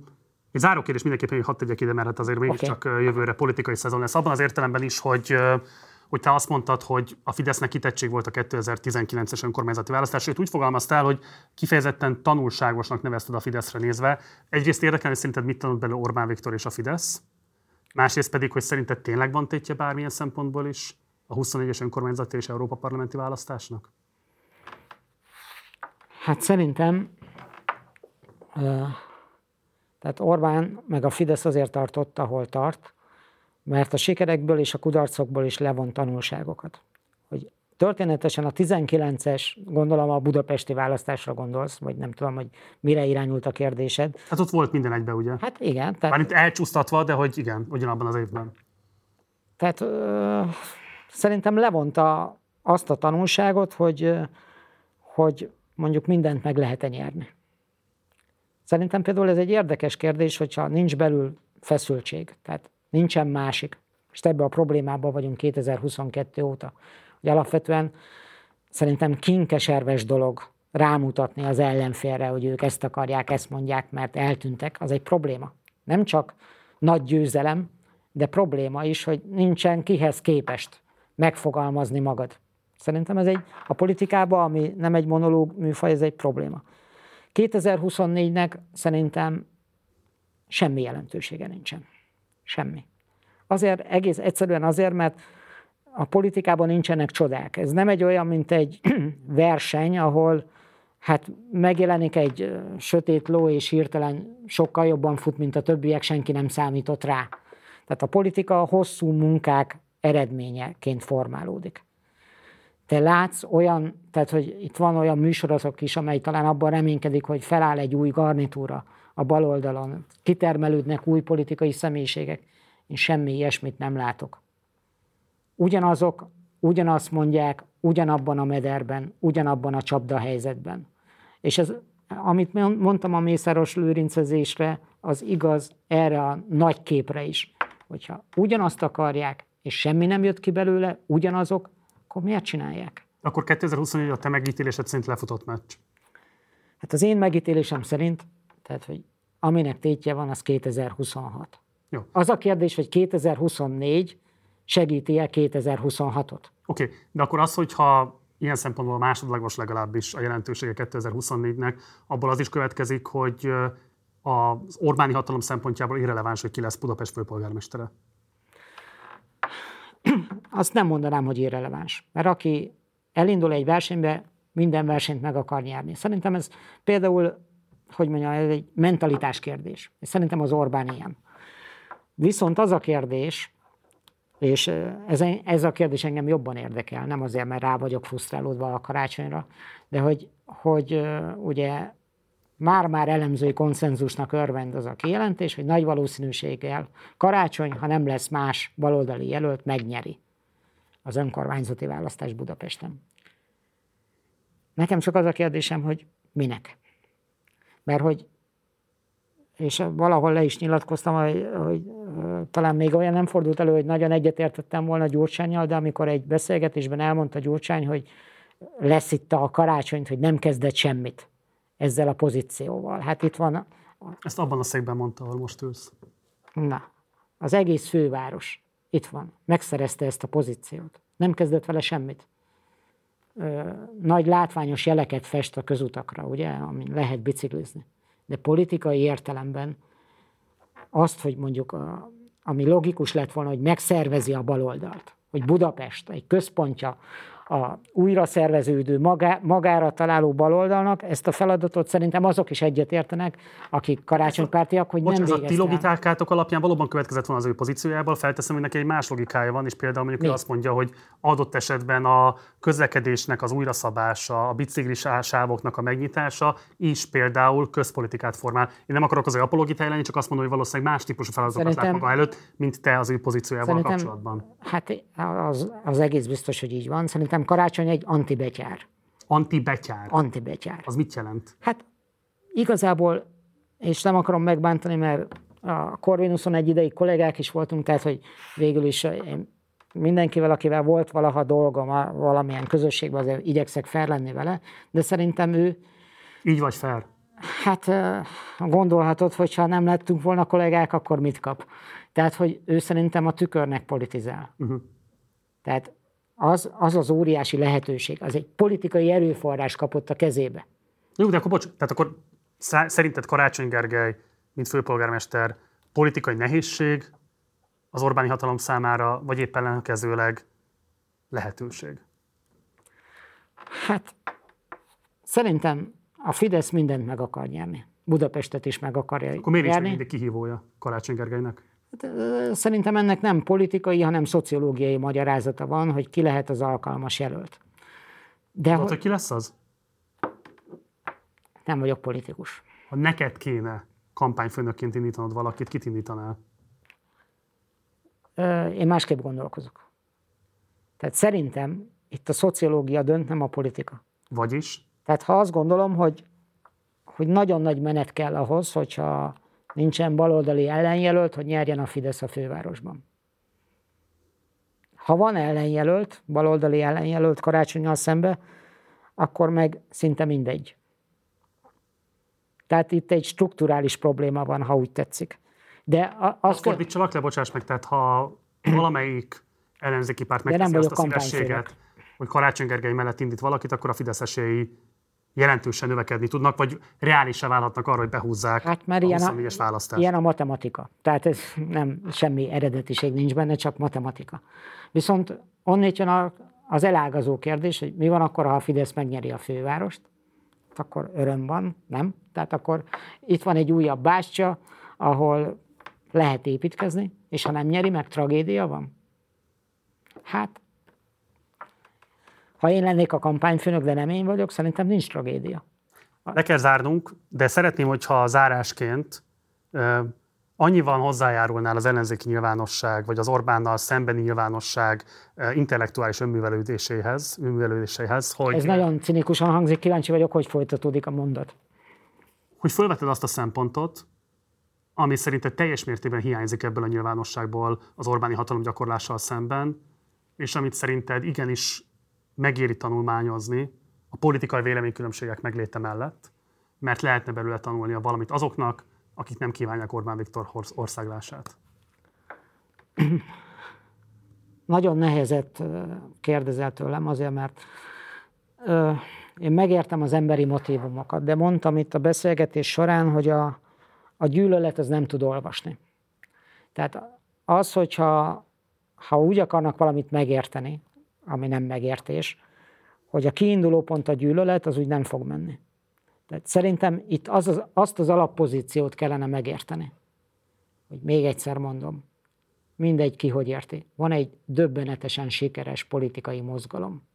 egy záró kérdés mindenképpen, hogy hadd tegyek ide, mert hát azért mégiscsak okay. jövőre politikai szezon lesz. Abban az értelemben is, hogy hogy te azt mondtad, hogy a Fidesznek kitettség volt a 2019-es önkormányzati választás, sőt úgy fogalmaztál, hogy kifejezetten tanulságosnak nevezted a Fideszre nézve. Egyrészt érdekel, hogy szerinted mit tanult belőle Orbán Viktor és a Fidesz, másrészt pedig, hogy szerinted tényleg van tétje bármilyen szempontból is a 24-es önkormányzati és Európa parlamenti választásnak? Hát szerintem tehát Orbán meg a Fidesz azért tartott, ahol tart, mert a sikerekből és a kudarcokból is levon tanulságokat. Hogy történetesen a 19-es, gondolom a budapesti választásra gondolsz, vagy nem tudom, hogy mire irányult a kérdésed. Hát ott volt minden egybe, ugye? Hát igen. Tehát... Mármint elcsúsztatva, de hogy igen, ugyanabban az évben. Tehát ö, szerintem levonta azt a tanulságot, hogy, hogy mondjuk mindent meg lehet-e nyerni. Szerintem például ez egy érdekes kérdés, hogyha nincs belül feszültség, tehát nincsen másik, és ebbe a problémában vagyunk 2022 óta, hogy alapvetően szerintem kinkeserves dolog rámutatni az ellenfélre, hogy ők ezt akarják, ezt mondják, mert eltűntek, az egy probléma. Nem csak nagy győzelem, de probléma is, hogy nincsen kihez képest megfogalmazni magad. Szerintem ez egy, a politikában, ami nem egy monológ műfaj, ez egy probléma. 2024-nek szerintem semmi jelentősége nincsen. Semmi. Azért, egész egyszerűen azért, mert a politikában nincsenek csodák. Ez nem egy olyan, mint egy verseny, ahol hát megjelenik egy sötét ló, és hirtelen sokkal jobban fut, mint a többiek, senki nem számított rá. Tehát a politika a hosszú munkák eredményeként formálódik. Te látsz olyan, tehát hogy itt van olyan műsorotok is, amely talán abban reménykedik, hogy feláll egy új garnitúra a bal oldalon, kitermelődnek új politikai személyiségek. Én semmi ilyesmit nem látok. Ugyanazok, ugyanazt mondják, ugyanabban a mederben, ugyanabban a csapda helyzetben. És ez, amit mondtam a Mészáros lőrincezésre, az igaz erre a nagy képre is. Hogyha ugyanazt akarják, és semmi nem jött ki belőle, ugyanazok, akkor miért csinálják? Akkor 2024 a te megítélésed szerint lefutott meccs? Hát az én megítélésem szerint, tehát, hogy aminek tétje van, az 2026. Jó. Az a kérdés, hogy 2024 segíti-e 2026-ot? Oké, okay. de akkor az, hogyha ilyen szempontból másodlagos legalábbis a jelentősége 2024-nek, abból az is következik, hogy az Orbáni hatalom szempontjából irreleváns, hogy ki lesz Budapest főpolgármestere. Azt nem mondanám, hogy irreleváns. Mert aki elindul egy versenybe, minden versenyt meg akar nyerni. Szerintem ez például, hogy mondjam, ez egy mentalitás kérdés. És szerintem az Orbán ilyen. Viszont az a kérdés, És ez, ez a kérdés engem jobban érdekel, nem azért, mert rá vagyok frusztrálódva a karácsonyra, de hogy, hogy ugye már-már elemzői konszenzusnak örvend az a kijelentés, hogy nagy valószínűséggel karácsony, ha nem lesz más baloldali jelölt, megnyeri az önkormányzati választás Budapesten. Nekem csak az a kérdésem, hogy minek. Mert hogy, és valahol le is nyilatkoztam, hogy, hogy talán még olyan nem fordult elő, hogy nagyon egyetértettem volna Gyurcsányjal, de amikor egy beszélgetésben elmondta Gyurcsány, hogy lesz itt a karácsonyt, hogy nem kezdett semmit ezzel a pozícióval. Hát itt van... Ezt abban a székben mondta, ahol most ülsz. Na, az egész főváros itt van. Megszerezte ezt a pozíciót. Nem kezdett vele semmit. Ö, nagy látványos jeleket fest a közutakra, ugye, amin lehet biciklizni. De politikai értelemben azt, hogy mondjuk, a, ami logikus lett volna, hogy megszervezi a baloldalt, hogy Budapest egy központja a újra szerveződő, magá, magára találó baloldalnak. Ezt a feladatot szerintem azok is egyetértenek, akik karácsonypártiak, hogy Bocs, nem ez a ti logikátok alapján valóban következett volna az ő pozíciójából, felteszem, hogy neki egy más logikája van, és például mondjuk Mi? azt mondja, hogy adott esetben a közlekedésnek az újraszabása, a biciklisávoknak a megnyitása is például közpolitikát formál. Én nem akarok az ő apologita lenni, csak azt mondom, hogy valószínűleg más típusú feladatokat lát maga előtt, mint te az ő pozíciójával kapcsolatban. Hát az, az egész biztos, hogy így van. Szerintem karácsony egy antibetyár. Antibetyár? Antibetyár. Az mit jelent? Hát igazából, és nem akarom megbántani, mert a Corvinuson egy ideig kollégák is voltunk, tehát hogy végül is én mindenkivel, akivel volt valaha dolgom valamilyen közösségben, azért igyekszek fel lenni vele, de szerintem ő... Így vagy fel? Hát gondolhatod, hogyha nem lettünk volna kollégák, akkor mit kap? Tehát, hogy ő szerintem a tükörnek politizál. Uh-huh. Tehát az, az az óriási lehetőség, az egy politikai erőforrás kapott a kezébe. Jó, de akkor bocs, tehát akkor szerinted Karácsony Gergely, mint főpolgármester, politikai nehézség az Orbáni hatalom számára, vagy éppen ellenkezőleg lehetőség? Hát szerintem a Fidesz mindent meg akar nyerni. Budapestet is meg akarja Akkor miért is mindig kihívója Karácsony Gergelynek? Hát, szerintem ennek nem politikai, hanem szociológiai magyarázata van, hogy ki lehet az alkalmas jelölt. De Tudod, hogy ki lesz az? Nem vagyok politikus. Ha neked kéne kampányfőnökként indítanod valakit, kit indítanál? Én másképp gondolkozok. Tehát szerintem itt a szociológia dönt, nem a politika. Vagyis? Tehát ha azt gondolom, hogy, hogy nagyon nagy menet kell ahhoz, hogyha nincsen baloldali ellenjelölt, hogy nyerjen a Fidesz a fővárosban. Ha van ellenjelölt, baloldali ellenjelölt karácsonyal szembe, akkor meg szinte mindegy. Tehát itt egy strukturális probléma van, ha úgy tetszik. De azt, azt fordítsalak le, bocsáss meg, tehát ha valamelyik ellenzéki párt megteszi azt a szívességet, hogy Karácsony Gergely mellett indít valakit, akkor a Fidesz esélyei jelentősen növekedni tudnak, vagy reálisan válhatnak arra, hogy behúzzák hát, mert a ilyen a, választást. Ilyen a matematika. Tehát ez nem semmi eredetiség nincs benne, csak matematika. Viszont onnét jön a, az elágazó kérdés, hogy mi van akkor, ha a Fidesz megnyeri a fővárost, akkor öröm van, nem? Tehát akkor itt van egy újabb bástya, ahol lehet építkezni, és ha nem nyeri meg, tragédia van. Hát ha én lennék a kampányfőnök, de nem én vagyok, szerintem nincs tragédia. Le kell zárnunk, de szeretném, hogyha zárásként annyival hozzájárulnál az ellenzéki nyilvánosság, vagy az Orbánnal szembeni nyilvánosság intellektuális önművelődéséhez, önművelődéséhez, hogy... Ez nagyon cinikusan hangzik, kíváncsi vagyok, hogy folytatódik a mondat. Hogy felveted azt a szempontot, ami szerinted teljes mértékben hiányzik ebből a nyilvánosságból az Orbáni hatalom gyakorlással szemben, és amit szerinted igenis megéri tanulmányozni a politikai véleménykülönbségek megléte mellett, mert lehetne belőle tanulnia valamit azoknak, akik nem kívánják Orbán Viktor országlását. Nagyon nehezet kérdezel tőlem azért, mert én megértem az emberi motivumokat, de mondtam itt a beszélgetés során, hogy a, a gyűlölet az nem tud olvasni. Tehát az, hogyha ha úgy akarnak valamit megérteni, ami nem megértés, hogy a kiinduló pont a gyűlölet, az úgy nem fog menni. Tehát szerintem itt az, az, azt az alappozíciót kellene megérteni. Hogy még egyszer mondom. mindegy ki hogy érti. Van egy döbbenetesen sikeres politikai mozgalom.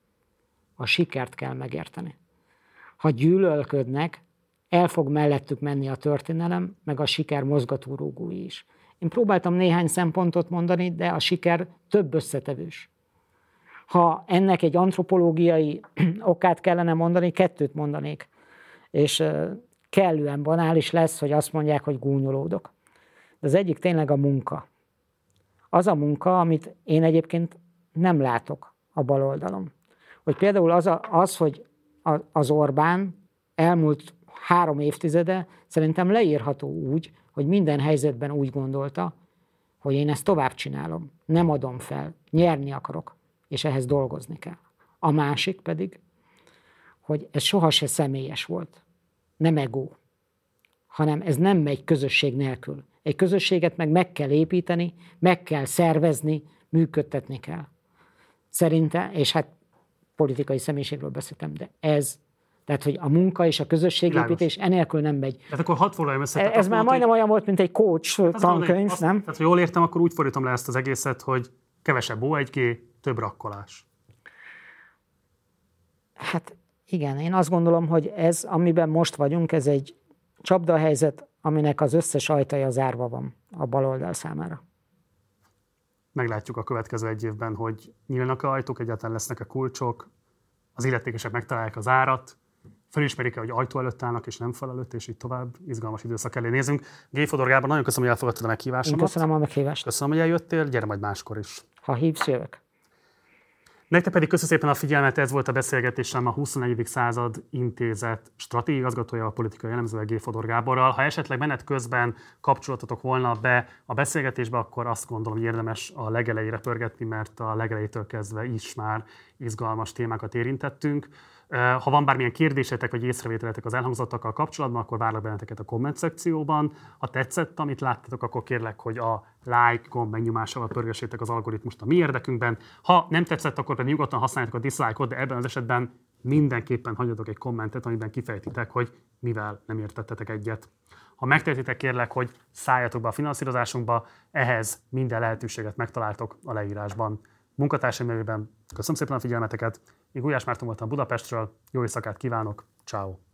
A sikert kell megérteni. Ha gyűlölködnek, el fog mellettük menni a történelem, meg a siker mozgatórugói is. Én próbáltam néhány szempontot mondani, de a siker több összetevős. Ha ennek egy antropológiai okát kellene mondani, kettőt mondanék. És kellően banális lesz, hogy azt mondják, hogy gúnyolódok. De az egyik tényleg a munka. Az a munka, amit én egyébként nem látok a bal oldalon. Hogy például az, a, az hogy az Orbán elmúlt három évtizede szerintem leírható úgy, hogy minden helyzetben úgy gondolta, hogy én ezt tovább csinálom, nem adom fel, nyerni akarok, és ehhez dolgozni kell. A másik pedig, hogy ez sohasem személyes volt, nem ego, hanem ez nem megy közösség nélkül. Egy közösséget meg meg kell építeni, meg kell szervezni, működtetni kell. Szerinte, és hát politikai személyiségről beszéltem, de ez tehát, hogy a munka és a közösségépítés enélkül nem megy. Tehát akkor hat foglaljam össze. Ez már majdnem olyan volt, mint egy coach tankönyv, azt, nem? Tehát, ha jól értem, akkor úgy fordítom le ezt az egészet, hogy kevesebb O1G, több rakkolás. Hát igen, én azt gondolom, hogy ez, amiben most vagyunk, ez egy csapdahelyzet, aminek az összes ajtaja zárva van a baloldal számára. Meglátjuk a következő egy évben, hogy nyílnak-e ajtók, egyáltalán lesznek-e kulcsok, az illetékesek megtalálják az árat, felismerik-e, hogy ajtó előtt állnak, és nem fal előtt, és így tovább izgalmas időszak elé nézünk. G. Fodor Gábor, nagyon köszönöm, hogy elfogadtad a meghívásomat. Én köszönöm a meghívást. Köszönöm, hogy eljöttél, gyere majd máskor is. Ha hívsz, jövök. Nektek pedig köszönöm szépen a figyelmet, ez volt a beszélgetésem a 21. század intézet stratégiai igazgatója, a politikai elemzője G. Fodor Gáborral. Ha esetleg menet közben kapcsolatotok volna be a beszélgetésbe, akkor azt gondolom, hogy érdemes a legelejére pörgetni, mert a legelejétől kezdve is már izgalmas témákat érintettünk. Ha van bármilyen kérdésetek vagy észrevételetek az elhangzottakkal kapcsolatban, akkor várlak benneteket a komment szekcióban. Ha tetszett, amit láttatok, akkor kérlek, hogy a like gomb megnyomásával pörgessétek az algoritmust a mi érdekünkben. Ha nem tetszett, akkor pedig nyugodtan használjátok a dislike-ot, de ebben az esetben mindenképpen hagyjatok egy kommentet, amiben kifejtitek, hogy mivel nem értettetek egyet. Ha megtehetitek, kérlek, hogy szálljatok be a finanszírozásunkba, ehhez minden lehetőséget megtaláltok a leírásban. Munkatársaim nevében köszönöm szépen a figyelmeteket, én Gulyás Márton voltam Budapestről, jó éjszakát kívánok, ciao.